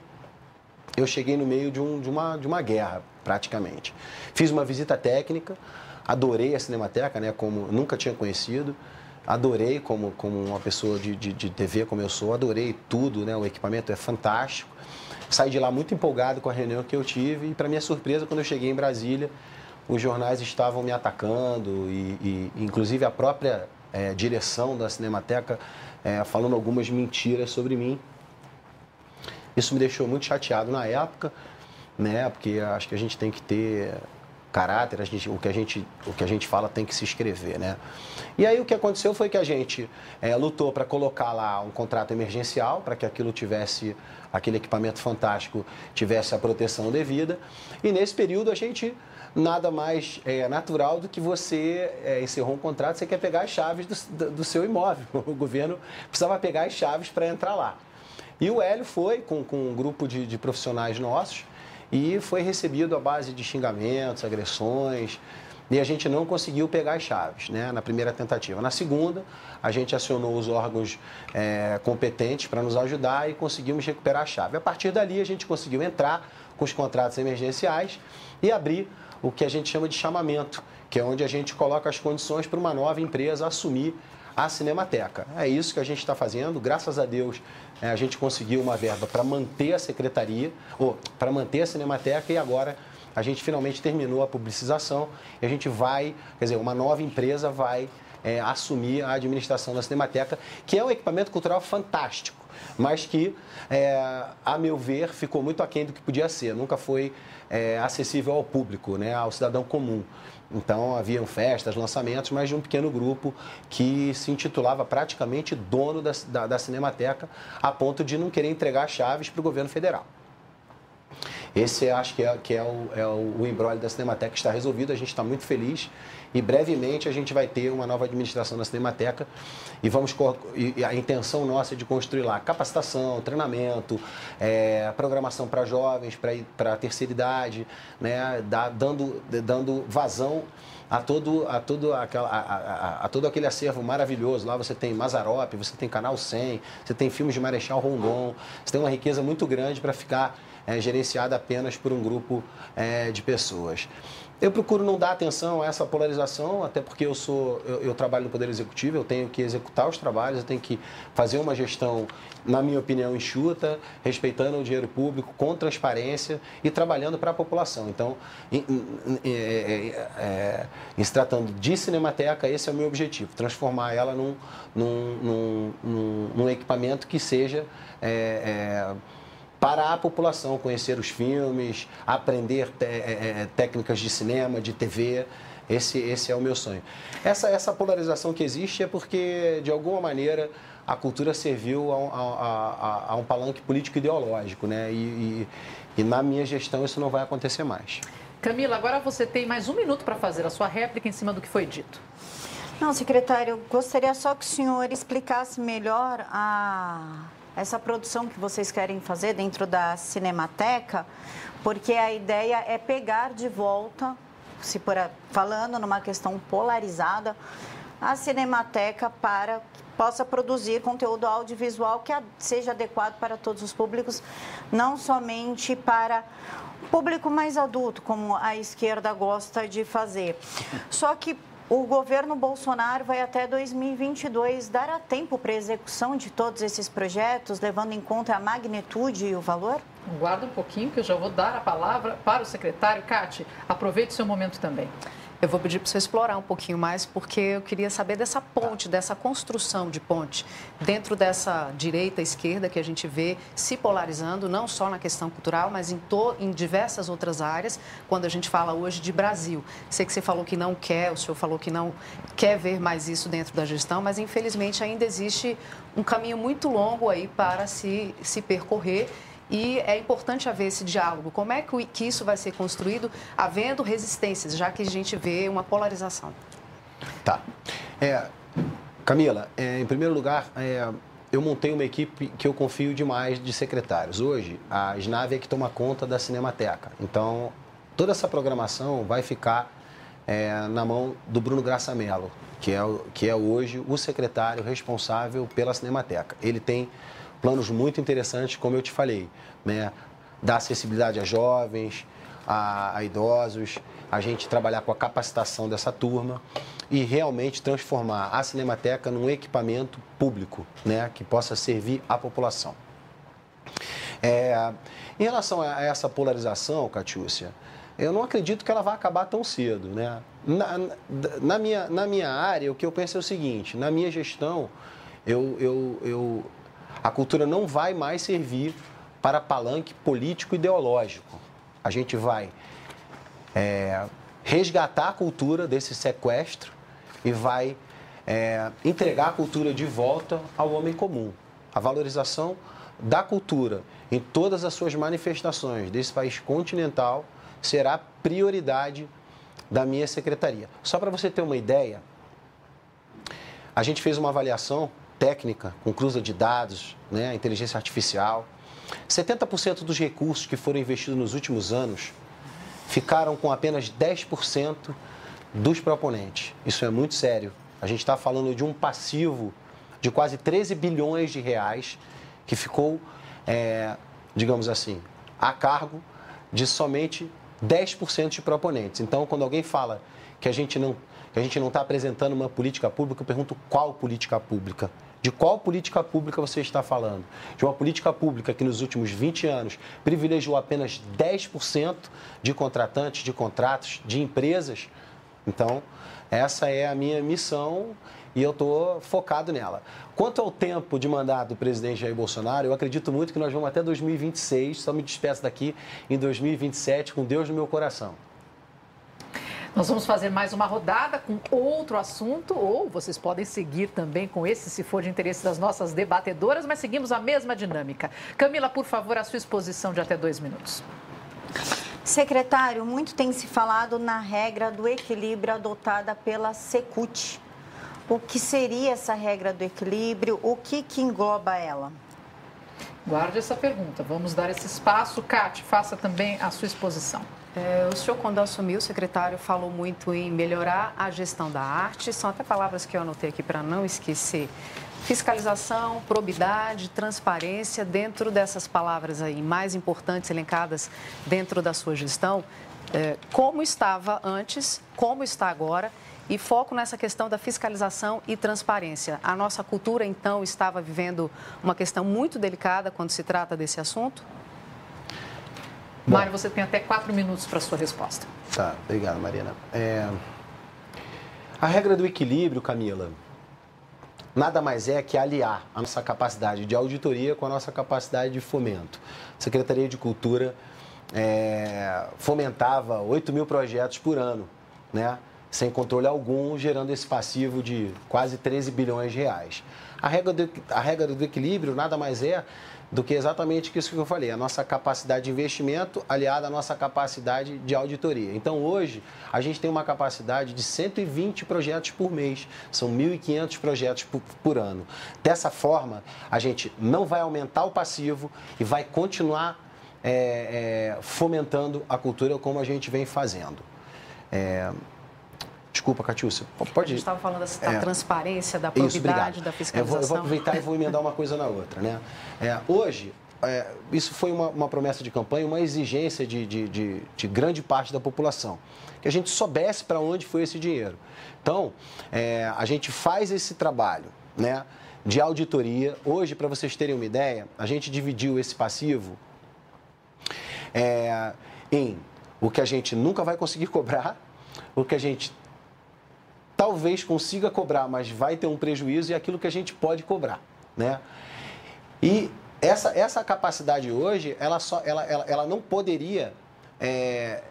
eu cheguei no meio de, um, de, uma, de uma guerra, praticamente. Fiz uma visita técnica, adorei a Cinemateca, né, como nunca tinha conhecido, adorei como, como uma pessoa de, de, de TV como eu sou, adorei tudo, né, o equipamento é fantástico. Saí de lá muito empolgado com a reunião que eu tive e, para minha surpresa, quando eu cheguei em Brasília, os jornais estavam me atacando e, e inclusive, a própria é, direção da Cinemateca é, falando algumas mentiras sobre mim. Isso me deixou muito chateado na época, né? Porque acho que a gente tem que ter caráter, gente, o, que a gente, o que a gente fala tem que se escrever, né? E aí o que aconteceu foi que a gente é, lutou para colocar lá um contrato emergencial, para que aquilo tivesse, aquele equipamento fantástico tivesse a proteção devida. E nesse período a gente nada mais é, natural do que você é, encerrou um contrato, você quer pegar as chaves do, do, do seu imóvel. O governo precisava pegar as chaves para entrar lá. E o Hélio foi com, com um grupo de, de profissionais nossos e foi recebido à base de xingamentos, agressões, e a gente não conseguiu pegar as chaves né, na primeira tentativa. Na segunda, a gente acionou os órgãos é, competentes para nos ajudar e conseguimos recuperar a chave. A partir dali, a gente conseguiu entrar com os contratos emergenciais e abrir o que a gente chama de chamamento, que é onde a gente coloca as condições para uma nova empresa assumir a Cinemateca. É isso que a gente está fazendo. Graças a Deus, é, a gente conseguiu uma verba para manter a secretaria, ou para manter a Cinemateca e agora a gente finalmente terminou a publicização e a gente vai, quer dizer, uma nova empresa vai é, assumir a administração da Cinemateca, que é um equipamento cultural fantástico, mas que, é, a meu ver, ficou muito aquém do que podia ser. Nunca foi é, acessível ao público, né, ao cidadão comum. Então haviam festas, lançamentos, mas de um pequeno grupo que se intitulava praticamente dono da, da, da Cinemateca, a ponto de não querer entregar chaves para o governo federal. Esse acho que é, que é, o, é o, o embrólio da Cinemateca está resolvido, a gente está muito feliz e brevemente a gente vai ter uma nova administração da Cinemateca e vamos e a intenção nossa é de construir lá capacitação, treinamento, é, programação para jovens, para a terceira idade, né, dando, dando vazão a todo, a, todo aquela, a, a, a, todo aquele acervo maravilhoso. Lá você tem Mazarop, você tem Canal 100, você tem filmes de Marechal Rondon, você tem uma riqueza muito grande para ficar é, gerenciada apenas por um grupo é, de pessoas. Eu procuro não dar atenção a essa polarização, até porque eu sou, eu, eu, trabalho no Poder Executivo, eu tenho que executar os trabalhos, eu tenho que fazer uma gestão, na minha opinião, enxuta, respeitando o dinheiro público, com transparência e trabalhando para a população. Então, em, em, em, é, é, em, se tratando de Cinemateca, esse é o meu objetivo, transformar ela num, num, num, num equipamento que seja. É, é para a população conhecer os filmes, aprender é, é, técnicas de cinema, de TV. Esse, esse é o meu sonho. Essa, essa polarização que existe é porque, de alguma maneira, a cultura serviu a, a, a, a um palanque político-ideológico, né? E, e, e na minha gestão isso não vai acontecer mais. Camila, agora você tem mais um minuto para fazer a sua réplica em cima do que foi dito. Não, secretário, gostaria só que o senhor explicasse melhor a essa produção que vocês querem fazer dentro da Cinemateca, porque a ideia é pegar de volta, se por, falando numa questão polarizada, a Cinemateca para que possa produzir conteúdo audiovisual que seja adequado para todos os públicos, não somente para público mais adulto, como a esquerda gosta de fazer. Só que O governo Bolsonaro vai até 2022. Dará tempo para execução de todos esses projetos, levando em conta a magnitude e o valor? Guarda um pouquinho, que eu já vou dar a palavra para o secretário. Cate, aproveite seu momento também. Eu vou pedir para você explorar um pouquinho mais, porque eu queria saber dessa ponte, dessa construção de ponte, dentro dessa direita-esquerda que a gente vê se polarizando, não só na questão cultural, mas em, to, em diversas outras áreas, quando a gente fala hoje de Brasil. Sei que você falou que não quer, o senhor falou que não quer ver mais isso dentro da gestão, mas infelizmente ainda existe um caminho muito longo aí para se, se percorrer e é importante haver esse diálogo. Como é que isso vai ser construído havendo resistências, já que a gente vê uma polarização? Tá. É, Camila, é, em primeiro lugar, é, eu montei uma equipe que eu confio demais de secretários. Hoje, a SNAV é que toma conta da Cinemateca. Então, toda essa programação vai ficar é, na mão do Bruno Graça Mello, que é, que é hoje o secretário responsável pela Cinemateca. Ele tem planos muito interessantes, como eu te falei, né? da acessibilidade a jovens, a, a idosos, a gente trabalhar com a capacitação dessa turma e realmente transformar a Cinemateca num equipamento público, né, que possa servir à população. É, em relação a essa polarização, Catiúcia, eu não acredito que ela vá acabar tão cedo. Né? Na, na, minha, na minha área, o que eu penso é o seguinte: na minha gestão, eu, eu, eu a cultura não vai mais servir para palanque político ideológico. A gente vai é, resgatar a cultura desse sequestro e vai é, entregar a cultura de volta ao homem comum. A valorização da cultura em todas as suas manifestações desse país continental será prioridade da minha secretaria. Só para você ter uma ideia, a gente fez uma avaliação técnica, com cruza de dados, né, inteligência artificial. 70% dos recursos que foram investidos nos últimos anos ficaram com apenas 10% dos proponentes. Isso é muito sério. A gente está falando de um passivo de quase 13 bilhões de reais que ficou, é, digamos assim, a cargo de somente 10% de proponentes. Então, quando alguém fala que a gente não que a gente não está apresentando uma política pública, eu pergunto qual política pública? De qual política pública você está falando? De uma política pública que nos últimos 20 anos privilegiou apenas 10% de contratantes, de contratos, de empresas? Então, essa é a minha missão e eu estou focado nela. Quanto ao tempo de mandato do presidente Jair Bolsonaro, eu acredito muito que nós vamos até 2026, só me despeço daqui em 2027 com Deus no meu coração. Nós vamos fazer mais uma rodada com outro assunto, ou vocês podem seguir também com esse, se for de interesse das nossas debatedoras, mas seguimos a mesma dinâmica. Camila, por favor, a sua exposição de até dois minutos. Secretário, muito tem se falado na regra do equilíbrio adotada pela Secult. O que seria essa regra do equilíbrio? O que, que engloba ela? Guarde essa pergunta. Vamos dar esse espaço. Cate, faça também a sua exposição. É, o senhor, quando assumiu, o secretário falou muito em melhorar a gestão da arte. São até palavras que eu anotei aqui para não esquecer. Fiscalização, probidade, transparência, dentro dessas palavras aí mais importantes elencadas dentro da sua gestão, é, como estava antes, como está agora e foco nessa questão da fiscalização e transparência. A nossa cultura, então, estava vivendo uma questão muito delicada quando se trata desse assunto? Bom, Mário, você tem até quatro minutos para a sua resposta. Tá, obrigado, Marina. É... A regra do equilíbrio, Camila, nada mais é que aliar a nossa capacidade de auditoria com a nossa capacidade de fomento. A Secretaria de Cultura é, fomentava 8 mil projetos por ano, né? sem controle algum, gerando esse passivo de quase 13 bilhões de reais. A regra do, a regra do equilíbrio nada mais é do que exatamente isso que eu falei, a nossa capacidade de investimento aliada à nossa capacidade de auditoria. Então, hoje, a gente tem uma capacidade de 120 projetos por mês, são 1.500 projetos por, por ano. Dessa forma, a gente não vai aumentar o passivo e vai continuar é, é, fomentando a cultura como a gente vem fazendo. É, Desculpa, Catiúcia. Pode. A gente estava falando da é, transparência, da probidade, Isso, da fiscalização. Eu vou, eu vou, aproveitar e vou emendar uma coisa na outra. Né? É, hoje, é, isso foi uma, uma, promessa de campanha, uma exigência de, de, de, de, grande parte da população, que a gente soubesse para onde foi esse dinheiro. Então, é, a gente faz esse trabalho né, de auditoria. Hoje, para vocês terem uma ideia, a gente dividiu esse passivo é, em o que a gente nunca vai conseguir cobrar, o que a gente talvez consiga cobrar, mas vai ter um prejuízo, e aquilo que a gente pode cobrar. Né? E essa, essa capacidade hoje, ela, só, ela, ela, ela não poderia é,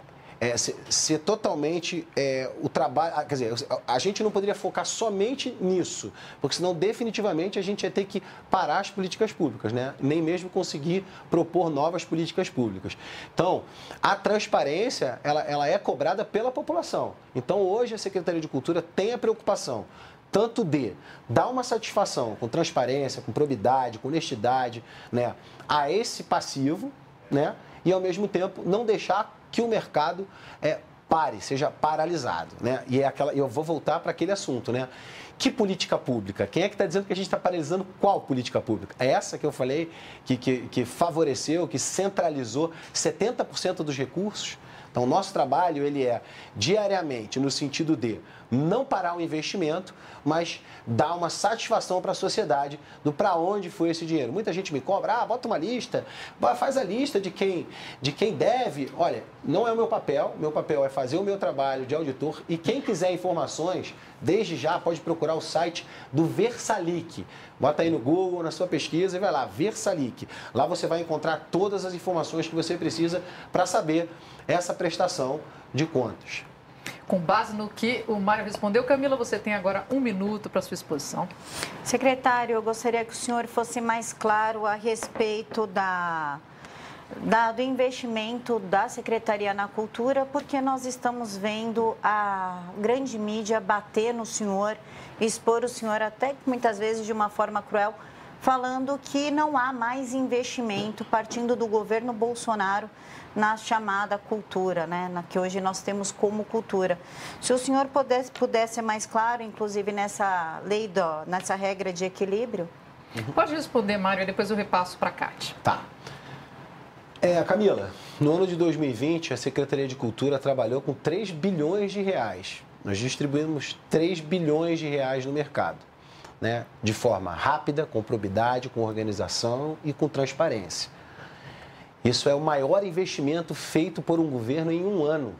é, ser, ser, totalmente é, o trabalho. Quer dizer, a, a, gente não poderia focar somente nisso, porque senão definitivamente a gente ia ter que parar as políticas públicas, né? nem mesmo conseguir propor novas políticas públicas. Então, a transparência ela, ela é cobrada pela população. Então, hoje a Secretaria de Cultura tem a preocupação tanto de dar uma satisfação com transparência, com probidade, com honestidade, né, a esse passivo, né, e ao mesmo tempo não deixar que o mercado é, pare, seja paralisado. Né? E é aquela, eu vou voltar para aquele assunto, né? Que política pública? Quem é que está dizendo que a gente está paralisando qual política pública? É essa que eu falei que, que, que favoreceu, que centralizou 70% dos recursos? Então, nosso trabalho ele é diariamente no sentido de não parar o investimento, mas dar uma satisfação para a sociedade do para onde foi esse dinheiro. Muita gente me cobra, ah, bota uma lista, faz a lista de quem, de quem deve. Olha, não é o meu papel, meu papel é fazer o meu trabalho de auditor e quem quiser informações, desde já pode procurar o site do Versalic. Bota aí no Google, na sua pesquisa e vai lá, Versalic. Lá você vai encontrar todas as informações que você precisa para saber essa prestação de contas. Com base no que o Mário respondeu, Camila, você tem agora um minuto para sua exposição. Secretário, eu gostaria que o senhor fosse mais claro a respeito da, da, do investimento da Secretaria na Cultura, porque nós estamos vendo a grande mídia bater no senhor, expor o senhor até muitas vezes de uma forma cruel, falando que não há mais investimento partindo do governo Bolsonaro na chamada cultura, né, na que hoje nós temos como cultura. Se o senhor pudesse, pudesse ser mais claro, inclusive nessa lei, do, nessa regra de equilíbrio? Pode responder, Mário, depois eu repasso para a Cátia. Tá. É, Camila, no ano de 2020, a Secretaria de Cultura trabalhou com 3 bilhões de reais. Nós distribuímos 3 bilhões de reais no mercado, né? de forma rápida, com probidade, com organização e com transparência. Isso é o maior investimento feito por um governo em um ano.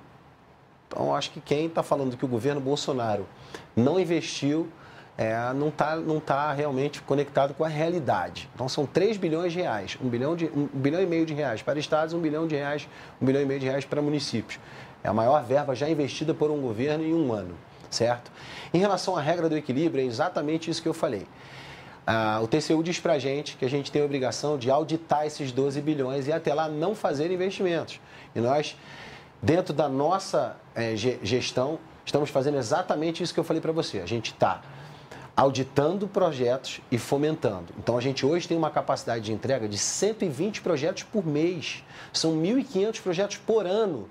Então, acho que quem está falando que o governo Bolsonaro não investiu é, não está não tá realmente conectado com a realidade. Então, são 3 bilhões de reais, 1 bilhão, de, 1 bilhão e meio de reais para estados, 1 bilhão de reais, 1 bilhão e meio de reais para municípios. É a maior verba já investida por um governo em um ano, certo? Em relação à regra do equilíbrio, é exatamente isso que eu falei. Ah, o TCU diz para a gente que a gente tem a obrigação de auditar esses 12 bilhões e até lá não fazer investimentos. E nós, dentro da nossa é, gestão, estamos fazendo exatamente isso que eu falei para você. A gente está auditando projetos e fomentando. Então, a gente hoje tem uma capacidade de entrega de 120 projetos por mês. São 1.500 projetos por ano.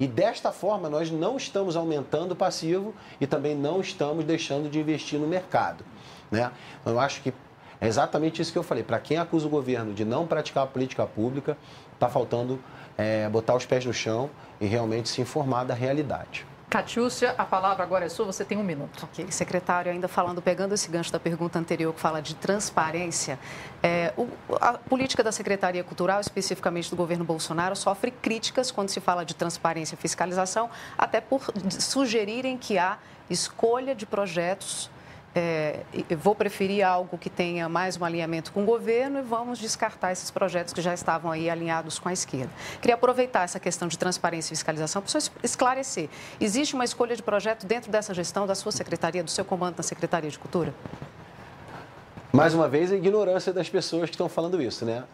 E desta forma, nós não estamos aumentando o passivo e também não estamos deixando de investir no mercado. Né? Eu acho que é exatamente isso que eu falei. Para quem acusa o governo de não praticar a política pública, está faltando é, botar os pés no chão e realmente se informar da realidade. Catiúcia, a palavra agora é sua, você tem um minuto. Ok, secretário, ainda falando, pegando esse gancho da pergunta anterior que fala de transparência, é, o, a política da Secretaria Cultural, especificamente do governo Bolsonaro, sofre críticas quando se fala de transparência e fiscalização, até por sugerirem que há escolha de projetos é, vou preferir algo que tenha mais um alinhamento com o governo e vamos descartar esses projetos que já estavam aí alinhados com a esquerda. Queria aproveitar essa questão de transparência e fiscalização para esclarecer. Existe uma escolha de projeto dentro dessa gestão da sua secretaria, do seu comando na Secretaria de Cultura? Mais uma vez, a ignorância das pessoas que estão falando isso, né?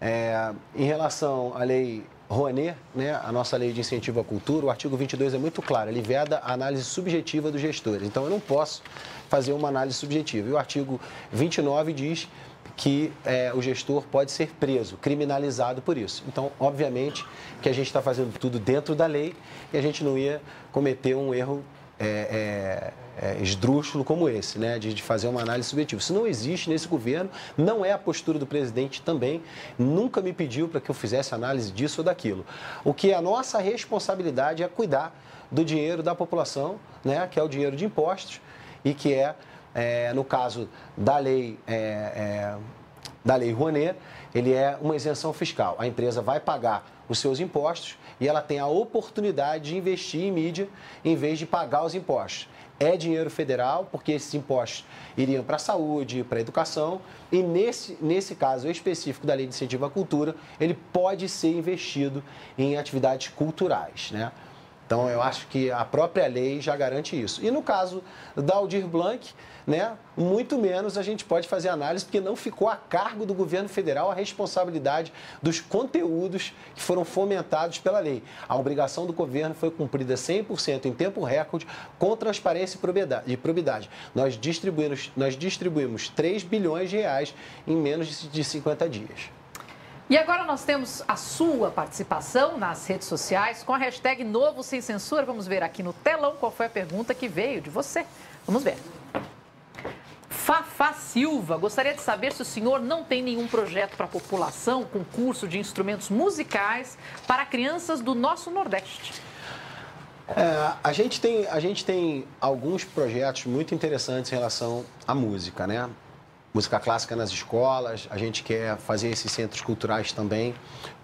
É, em relação à lei Rouanet, né, a nossa lei de incentivo à cultura, o artigo 22 é muito claro, ele veda a análise subjetiva dos gestores. Então, eu não posso fazer uma análise subjetiva. E o artigo 29 diz que é, o gestor pode ser preso, criminalizado por isso. Então, obviamente, que a gente está fazendo tudo dentro da lei e a gente não ia cometer um erro é, é, é, esdrúxulo como esse, né? De, de, fazer uma análise subjetiva. Isso não existe nesse governo, não é a postura do presidente também. Nunca me pediu para que eu fizesse análise disso ou daquilo. O que é a nossa responsabilidade é cuidar do dinheiro da população, né? Que é o dinheiro de impostos e que é, é no caso da lei é, da lei Rouanet, ele é uma isenção fiscal. A empresa vai pagar os seus impostos e ela tem a oportunidade de investir em mídia em vez de pagar os impostos. É dinheiro federal, porque esses impostos iriam para a saúde, para a educação, e nesse, nesse caso específico da Lei de Incentivo à Cultura, ele pode ser investido em atividades culturais. Né? Então, eu acho que a própria lei já garante isso. E no caso da Aldir Blanc, né, muito menos a gente pode fazer análise, porque não ficou a cargo do governo federal a responsabilidade dos conteúdos que foram fomentados pela lei. A obrigação do governo foi cumprida 100% em tempo recorde, com transparência e probidade. Nós distribuímos, nós distribuímos 3 bilhões de reais em menos de 50 dias. E agora nós temos a sua participação nas redes sociais com a hashtag Novo Sem Censura. Vamos ver aqui no telão qual foi a pergunta que veio de você. Vamos ver. Fafá Silva, gostaria de saber se o senhor não tem nenhum projeto para a população com curso de instrumentos musicais para crianças do nosso Nordeste. É, a, gente tem, a gente tem alguns projetos muito interessantes em relação à música, né? Música clássica nas escolas, a gente quer fazer esses centros culturais também,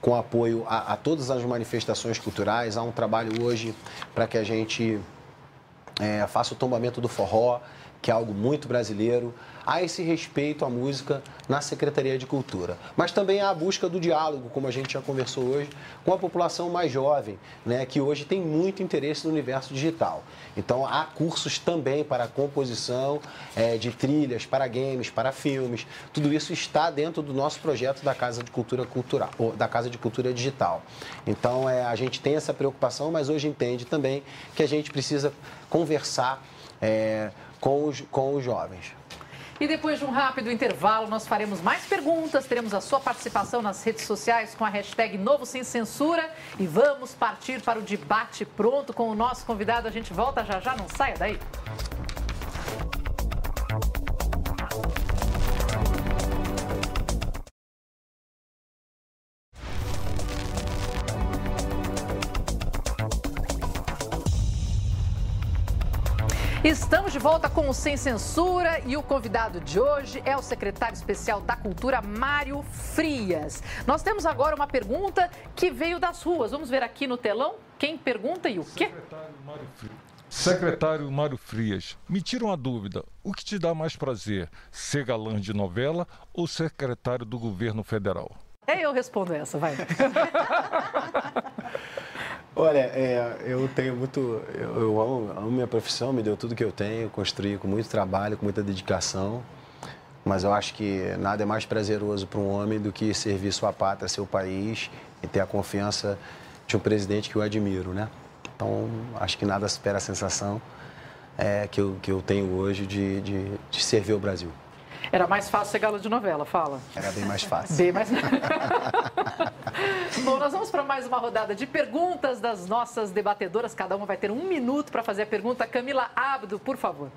com apoio a, a todas as manifestações culturais. Há um trabalho hoje para que a gente é, faça o tombamento do forró, que é algo muito brasileiro. Há esse respeito à música na Secretaria de Cultura. Mas também há a busca do diálogo, como a gente já conversou hoje, com a população mais jovem, né, que hoje tem muito interesse no universo digital. Então, há cursos também para composição é, de trilhas, para games, para filmes. Tudo isso está dentro do nosso projeto da Casa de Cultura Cultural, da Casa de Cultura Digital. Então, é, a gente tem essa preocupação, mas hoje entende também que a gente precisa conversar é, com os, com os jovens. E depois de um rápido intervalo, nós faremos mais perguntas, teremos a sua participação nas redes sociais com a hashtag Novo Sem Censura e vamos partir para o debate pronto com o nosso convidado. A gente volta já já, não saia daí. Estamos de volta com o Sem Censura e o convidado de hoje é o secretário especial da Cultura, Mário Frias. Nós temos agora uma pergunta que veio das ruas. Vamos ver aqui no telão quem pergunta e o quê? Secretário Mário Frias. Secretário Mário Frias, me tira uma dúvida. O que te dá mais prazer, ser galã de novela ou secretário do governo federal? É, eu respondo essa, vai. Olha, é, eu tenho muito. Eu, eu amo, amo, minha profissão, me deu tudo que eu tenho, construí com muito trabalho, com muita dedicação. Mas eu acho que nada é mais prazeroso para um homem do que servir sua pátria, seu país e ter a confiança de um presidente que eu admiro, né? Então, acho que nada supera a sensação é, que, eu, que eu tenho hoje de, de, de servir o Brasil. Era mais fácil ser galo de novela, fala. Era bem mais fácil. Bem mais Bom, nós vamos para mais uma rodada de perguntas das nossas debatedoras. Cada uma vai ter um minuto para fazer a pergunta. Camila Abdo, por favor.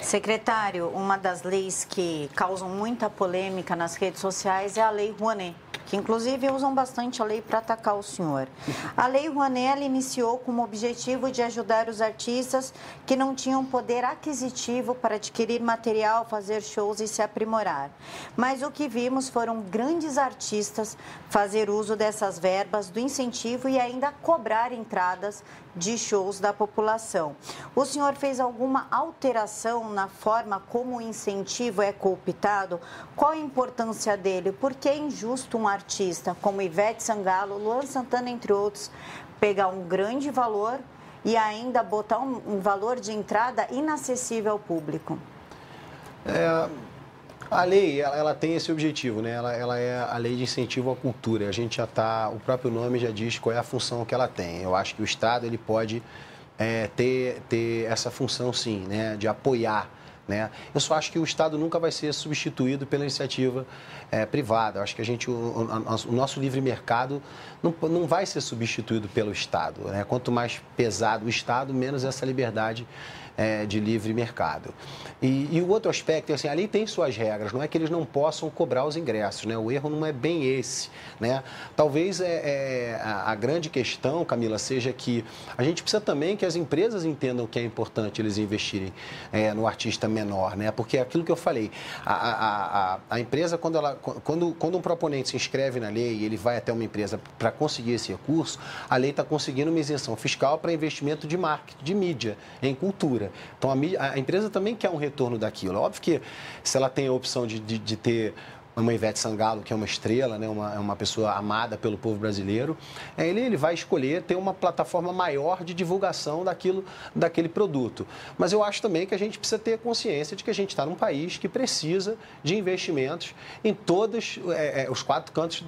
Secretário, uma das leis que causam muita polêmica nas redes sociais é a Lei Rouanet que inclusive usam bastante a lei para atacar o senhor. A Lei Rouanet iniciou com o objetivo de ajudar os artistas que não tinham poder aquisitivo para adquirir material, fazer shows e se aprimorar. Mas o que vimos foram grandes artistas fazer uso dessas verbas do incentivo e ainda cobrar entradas de shows da população. O senhor fez alguma alteração na forma como o incentivo é cooptado? Qual a importância dele? Por que é injusto um artista como Ivete Sangalo, Luan Santana, entre outros, pegar um grande valor e ainda botar um, um valor de entrada inacessível ao público? É, a lei, ela, ela, tem esse objetivo, né? Ela, ela, é a lei de incentivo à cultura. A gente já está, o próprio nome já diz qual é a função que ela tem. Eu acho que o Estado ele pode é, ter, ter essa função, sim, né? De apoiar Né? Eu só acho que o Estado nunca vai ser substituído pela iniciativa é, privada. Eu acho que a gente, o, o, o, nosso livre mercado não, não vai ser substituído pelo Estado. Né? Quanto mais pesado o Estado, menos essa liberdade é, de livre mercado. E, e, o outro aspecto é assim, ali tem suas regras, não é que eles não possam cobrar os ingressos, né? O erro não é bem esse, né? Talvez é, é a, a, grande questão, Camila, seja que a gente precisa também que as empresas entendam que é importante eles investirem é, no artista menor, né? Porque é aquilo que eu falei, a, a, a, empresa, quando, ela, quando, quando um proponente se inscreve na lei e ele vai até uma empresa para conseguir esse recurso, a lei está conseguindo uma isenção fiscal para investimento de marketing, de mídia, em cultura. Então a, a, empresa também quer um retorno daquilo. Óbvio que se ela tem a opção de, de, de ter uma Ivete Sangalo, que é uma estrela, né, uma, é uma pessoa amada pelo povo brasileiro, é, ele, ele vai escolher ter uma plataforma maior de divulgação daquilo, daquele produto. Mas eu acho também que a gente precisa ter consciência de que a gente está num país que precisa de investimentos em todos é, é, os quatro cantos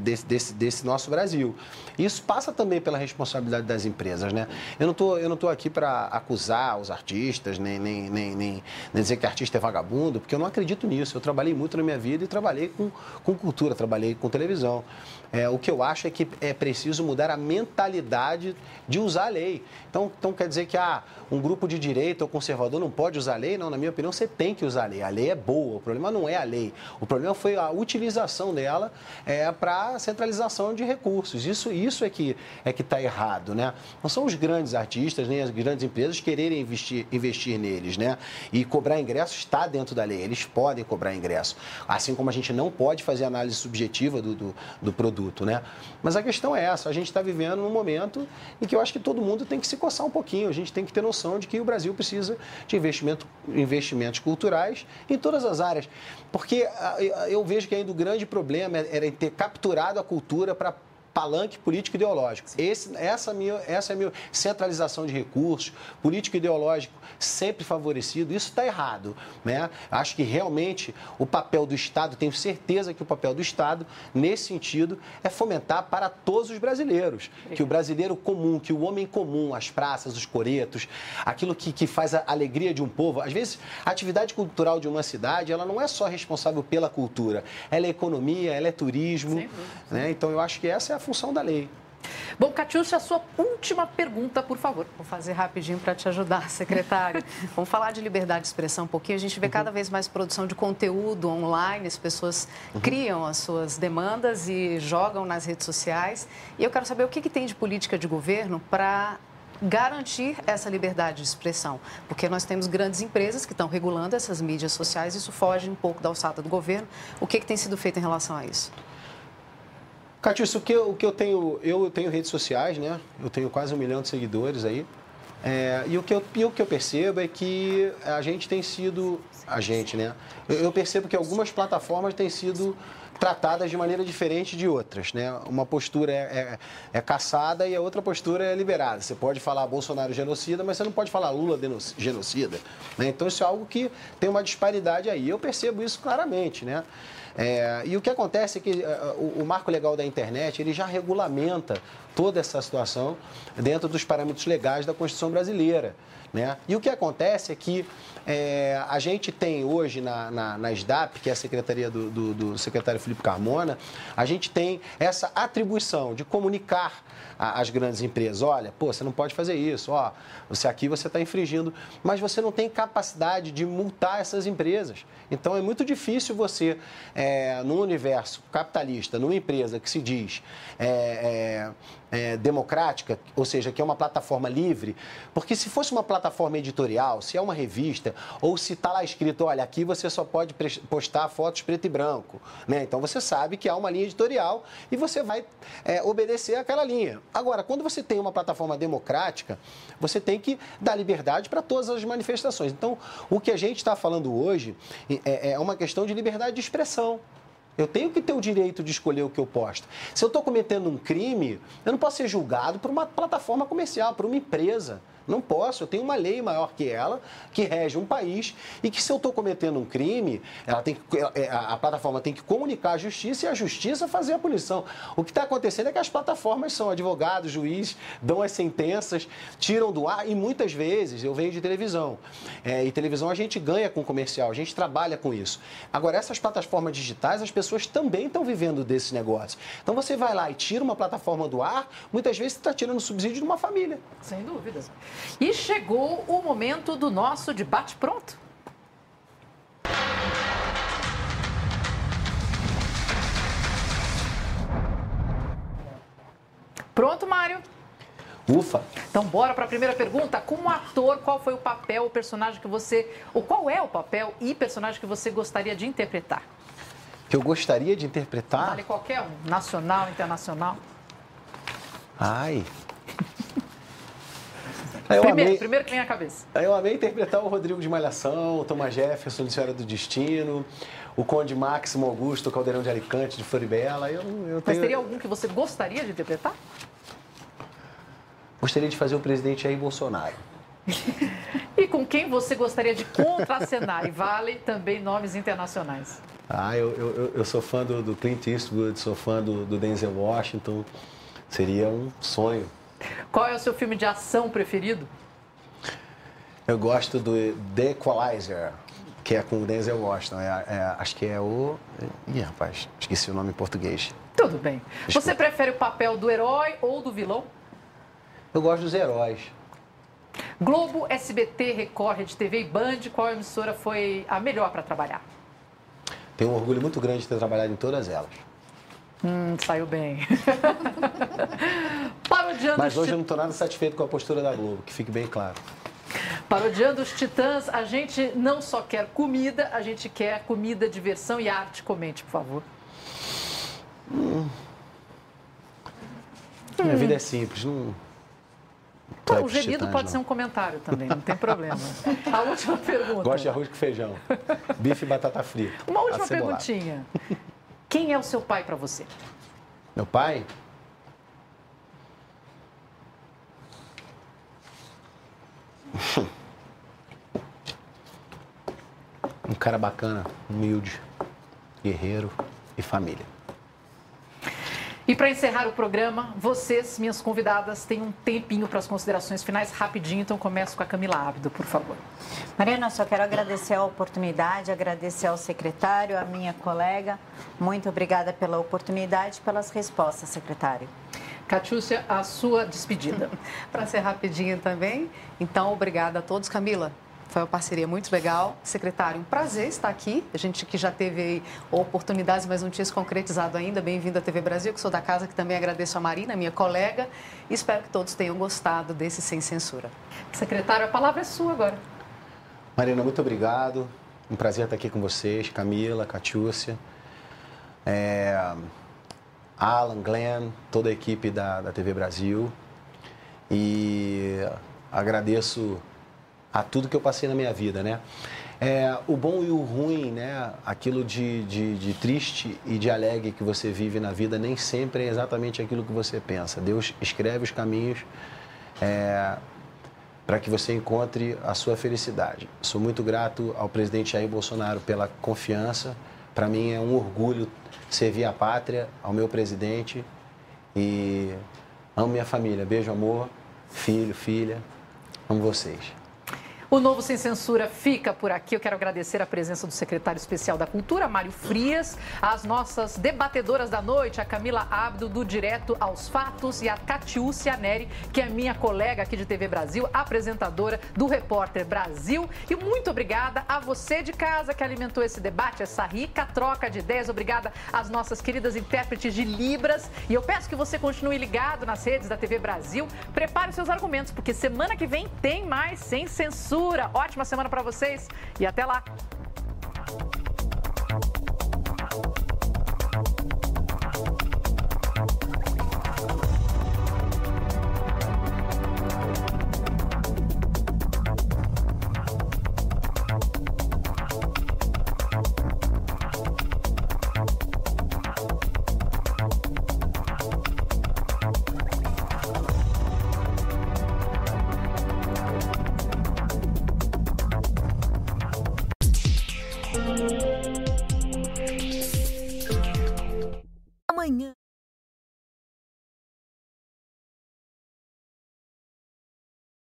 desse, desse, desse, nosso Brasil. Isso passa também pela responsabilidade das empresas. Né? Eu não tô, eu não estou aqui para acusar os artistas, nem, nem, nem, nem, dizer que artista é vagabundo, porque eu não acredito nisso. Eu trabalhei muito na minha vida e trabalhei trabalhei com, com cultura, trabalhei com televisão. É, o que eu acho é que é preciso mudar a mentalidade de usar a lei. Então, então quer dizer que ah, um grupo de direita ou conservador não pode usar a lei? Não, na minha opinião, você tem que usar a lei. A lei é boa, o problema não é a lei. O problema foi a utilização dela é, para centralização de recursos. Isso, isso é que é está errado, né? Não são os grandes artistas nem as grandes empresas quererem investir, investir neles, né? E cobrar ingresso está dentro da lei. Eles podem cobrar ingresso. Assim como a gente não pode fazer análise subjetiva do, do, do produto, né? Mas a questão é essa, a gente está vivendo num momento em que eu acho que todo mundo tem que se coçar um pouquinho, a gente tem que ter noção de que o Brasil precisa de investimento, investimentos culturais em todas as áreas. Porque ah, eu vejo que ainda o grande problema era ter capturado a cultura para palanque político ideológico. Esse, essa, minha, essa é a minha centralização de recursos, político ideológico sempre favorecido, isso está errado. Né? Acho que realmente o papel do Estado, tenho certeza que o papel do Estado, nesse sentido, é fomentar para todos os brasileiros. Que o brasileiro comum, que o homem comum, as praças, os coretos, aquilo que, que faz a alegria de um povo. Às vezes, a atividade cultural de uma cidade, ela não é só responsável pela cultura, ela é economia, ela é turismo. Né? Então, eu acho que essa é a função da lei. Bom, Catiúcia, a sua última pergunta, por favor. Vou fazer rapidinho para te ajudar, secretário. Vamos falar de liberdade de expressão um pouquinho. A gente vê cada vez mais produção de conteúdo online, as pessoas uhum. criam as suas demandas e jogam nas redes sociais. E eu quero saber o que, que tem de política de governo para garantir essa liberdade de expressão, porque nós temos grandes empresas que estão regulando essas mídias sociais, isso foge um pouco da alçada do governo. O que, que tem sido feito em relação a isso? Catius, o que, eu, o que eu tenho, eu tenho redes sociais, né? Eu tenho quase um milhão de seguidores aí. É, e, o que eu, e o que eu percebo é que a gente tem sido, a gente, né? Eu, eu percebo que algumas plataformas têm sido tratadas de maneira diferente de outras, né? Uma postura é, é, é, caçada e a outra postura é liberada. Você pode falar Bolsonaro genocida, mas você não pode falar Lula genocida. Né? Então isso é algo que tem uma disparidade aí. Eu percebo isso claramente, né? É, e o que acontece é que uh, o, o, marco legal da internet ele já regulamenta toda essa situação dentro dos parâmetros legais da Constituição brasileira. Né? E o que acontece é que é, a gente tem hoje na, na, na, SDAP, que é a secretaria do, do, do secretário Felipe Carmona, a gente tem essa atribuição de comunicar às grandes empresas, olha, pô, você não pode fazer isso, ó, você aqui você está infringindo, mas você não tem capacidade de multar essas empresas. Então é muito difícil você, é, no universo capitalista, numa empresa que se diz é, é, é democrática, ou seja, que é uma plataforma livre, porque se fosse uma plataforma editorial, se é uma revista, ou se está lá escrito, olha, aqui você só pode postar fotos preto e branco, né? Então você sabe que há uma linha editorial e você vai é, obedecer aquela linha. Agora, quando você tem uma plataforma democrática, você tem que dar liberdade para todas as manifestações. Então, o que a gente está falando hoje é, é uma questão de liberdade de expressão. Eu tenho que ter o direito de escolher o que eu posto. Se eu estou cometendo um crime, eu não posso ser julgado por uma plataforma comercial, por uma empresa. Não posso. Eu tenho uma lei maior que ela, que rege um país e que se eu estou cometendo um crime, ela tem que, é, a plataforma tem que comunicar à justiça e a justiça fazer a punição. O que está acontecendo é que as plataformas são advogados, juízes, dão as sentenças, tiram do ar e muitas vezes eu venho de televisão. É, e televisão a gente ganha com comercial, a gente trabalha com isso. Agora, essas plataformas digitais, as pessoas também estão vivendo desse negócio. Então você vai lá e tira uma plataforma do ar, muitas vezes você está tirando subsídio de uma família. Sem dúvidas. E chegou o momento do nosso debate pronto. Pronto, Mário? Ufa! Então, bora para a primeira pergunta. Como ator, qual foi o papel, o personagem que você. Ou qual é o papel e personagem que você gostaria de interpretar? Que eu gostaria de interpretar? Vale qualquer um, nacional, internacional. Ai. Eu primeiro, amei, primeiro que vem à cabeça. Eu amei interpretar o Rodrigo de Malhação, o Thomas Jefferson de Senhora do Destino, o Conde Máximo Augusto, o Caldeirão de Alicante, de Floribela. Eu, eu tenho... Mas teria algum que você gostaria de interpretar? Gostaria de fazer o presidente Jair Bolsonaro. e com quem você gostaria de contracenar? E vale também nomes internacionais. Ah, eu, eu, eu sou fã do, do, Clint Eastwood, sou fã do, do Denzel Washington. Seria um sonho. Qual é o seu filme de ação preferido? Eu gosto do The Equalizer, que é com o Denzel Washington. É, é, acho que é o. Ih, rapaz, esqueci o nome em português. Tudo bem. Desculpa. Você prefere o papel do herói ou do vilão? Eu gosto dos heróis. Globo, SBT, Record, Rede TV e Band, qual emissora foi a melhor para trabalhar? Tenho um orgulho muito grande de ter trabalhado em todas elas. Hum, saiu bem. Parodiando Mas hoje eu não estou nada satisfeito com a postura da Globo, que fique bem claro. Parodiando os Titãs, a gente não só quer comida, a gente quer comida, diversão e arte. Comente, por favor. Hum. Minha hum. vida é simples, não. Tá, o gemido titãs, pode não. ser um comentário também, não tem problema. A última pergunta. Gosto de arroz com feijão. Bife e batata frita. Uma última perguntinha. Quem é o seu pai para você? Meu pai? um cara bacana, humilde, guerreiro e família. E para encerrar o programa, vocês, minhas convidadas, têm um tempinho para as considerações finais rapidinho, então começo com a Camila Ábido, por favor. Mariana, só quero agradecer a oportunidade, agradecer ao secretário, à minha colega. Muito obrigada pela oportunidade e pelas respostas, secretário. Catiúcia, a sua despedida. para ser rapidinho também, então obrigada a todos. Camila, foi uma parceria muito legal. Secretário, um prazer estar aqui. A gente que já teve oportunidades, mas não tinha se concretizado ainda. Bem-vindo à TV Brasil, que sou da casa, que também agradeço a Marina, minha colega. Espero que todos tenham gostado desse Sem Censura. Secretário, a palavra é sua agora. Marina, muito obrigado. Um prazer estar aqui com vocês, Camila, Catiúcia, é, Alan, Glenn, toda a equipe da, da TV Brasil. E agradeço a tudo que eu passei na minha vida, né? É, o bom e o ruim, né? Aquilo de, de, de, triste e de alegre que você vive na vida nem sempre é exatamente aquilo que você pensa. Deus escreve os caminhos é, para que você encontre a sua felicidade. Sou muito grato ao presidente Jair Bolsonaro pela confiança. Para mim é um orgulho servir a pátria, ao meu presidente e amo minha família. Beijo, amor, filho, filha. Amo vocês. O Novo Sem Censura fica por aqui. Eu quero agradecer a presença do secretário especial da Cultura, Mário Frias, as nossas debatedoras da noite, a Camila Abdo, do Direto aos Fatos, e a Catiúcia Neri, que é minha colega aqui de TV Brasil, apresentadora do Repórter Brasil. E muito obrigada a você de casa que alimentou esse debate, essa rica troca de ideias. Obrigada às nossas queridas intérpretes de Libras. E eu peço que você continue ligado nas redes da TV Brasil. Prepare seus argumentos, porque semana que vem tem mais Sem Censura censura. Ótima semana para vocês e até lá.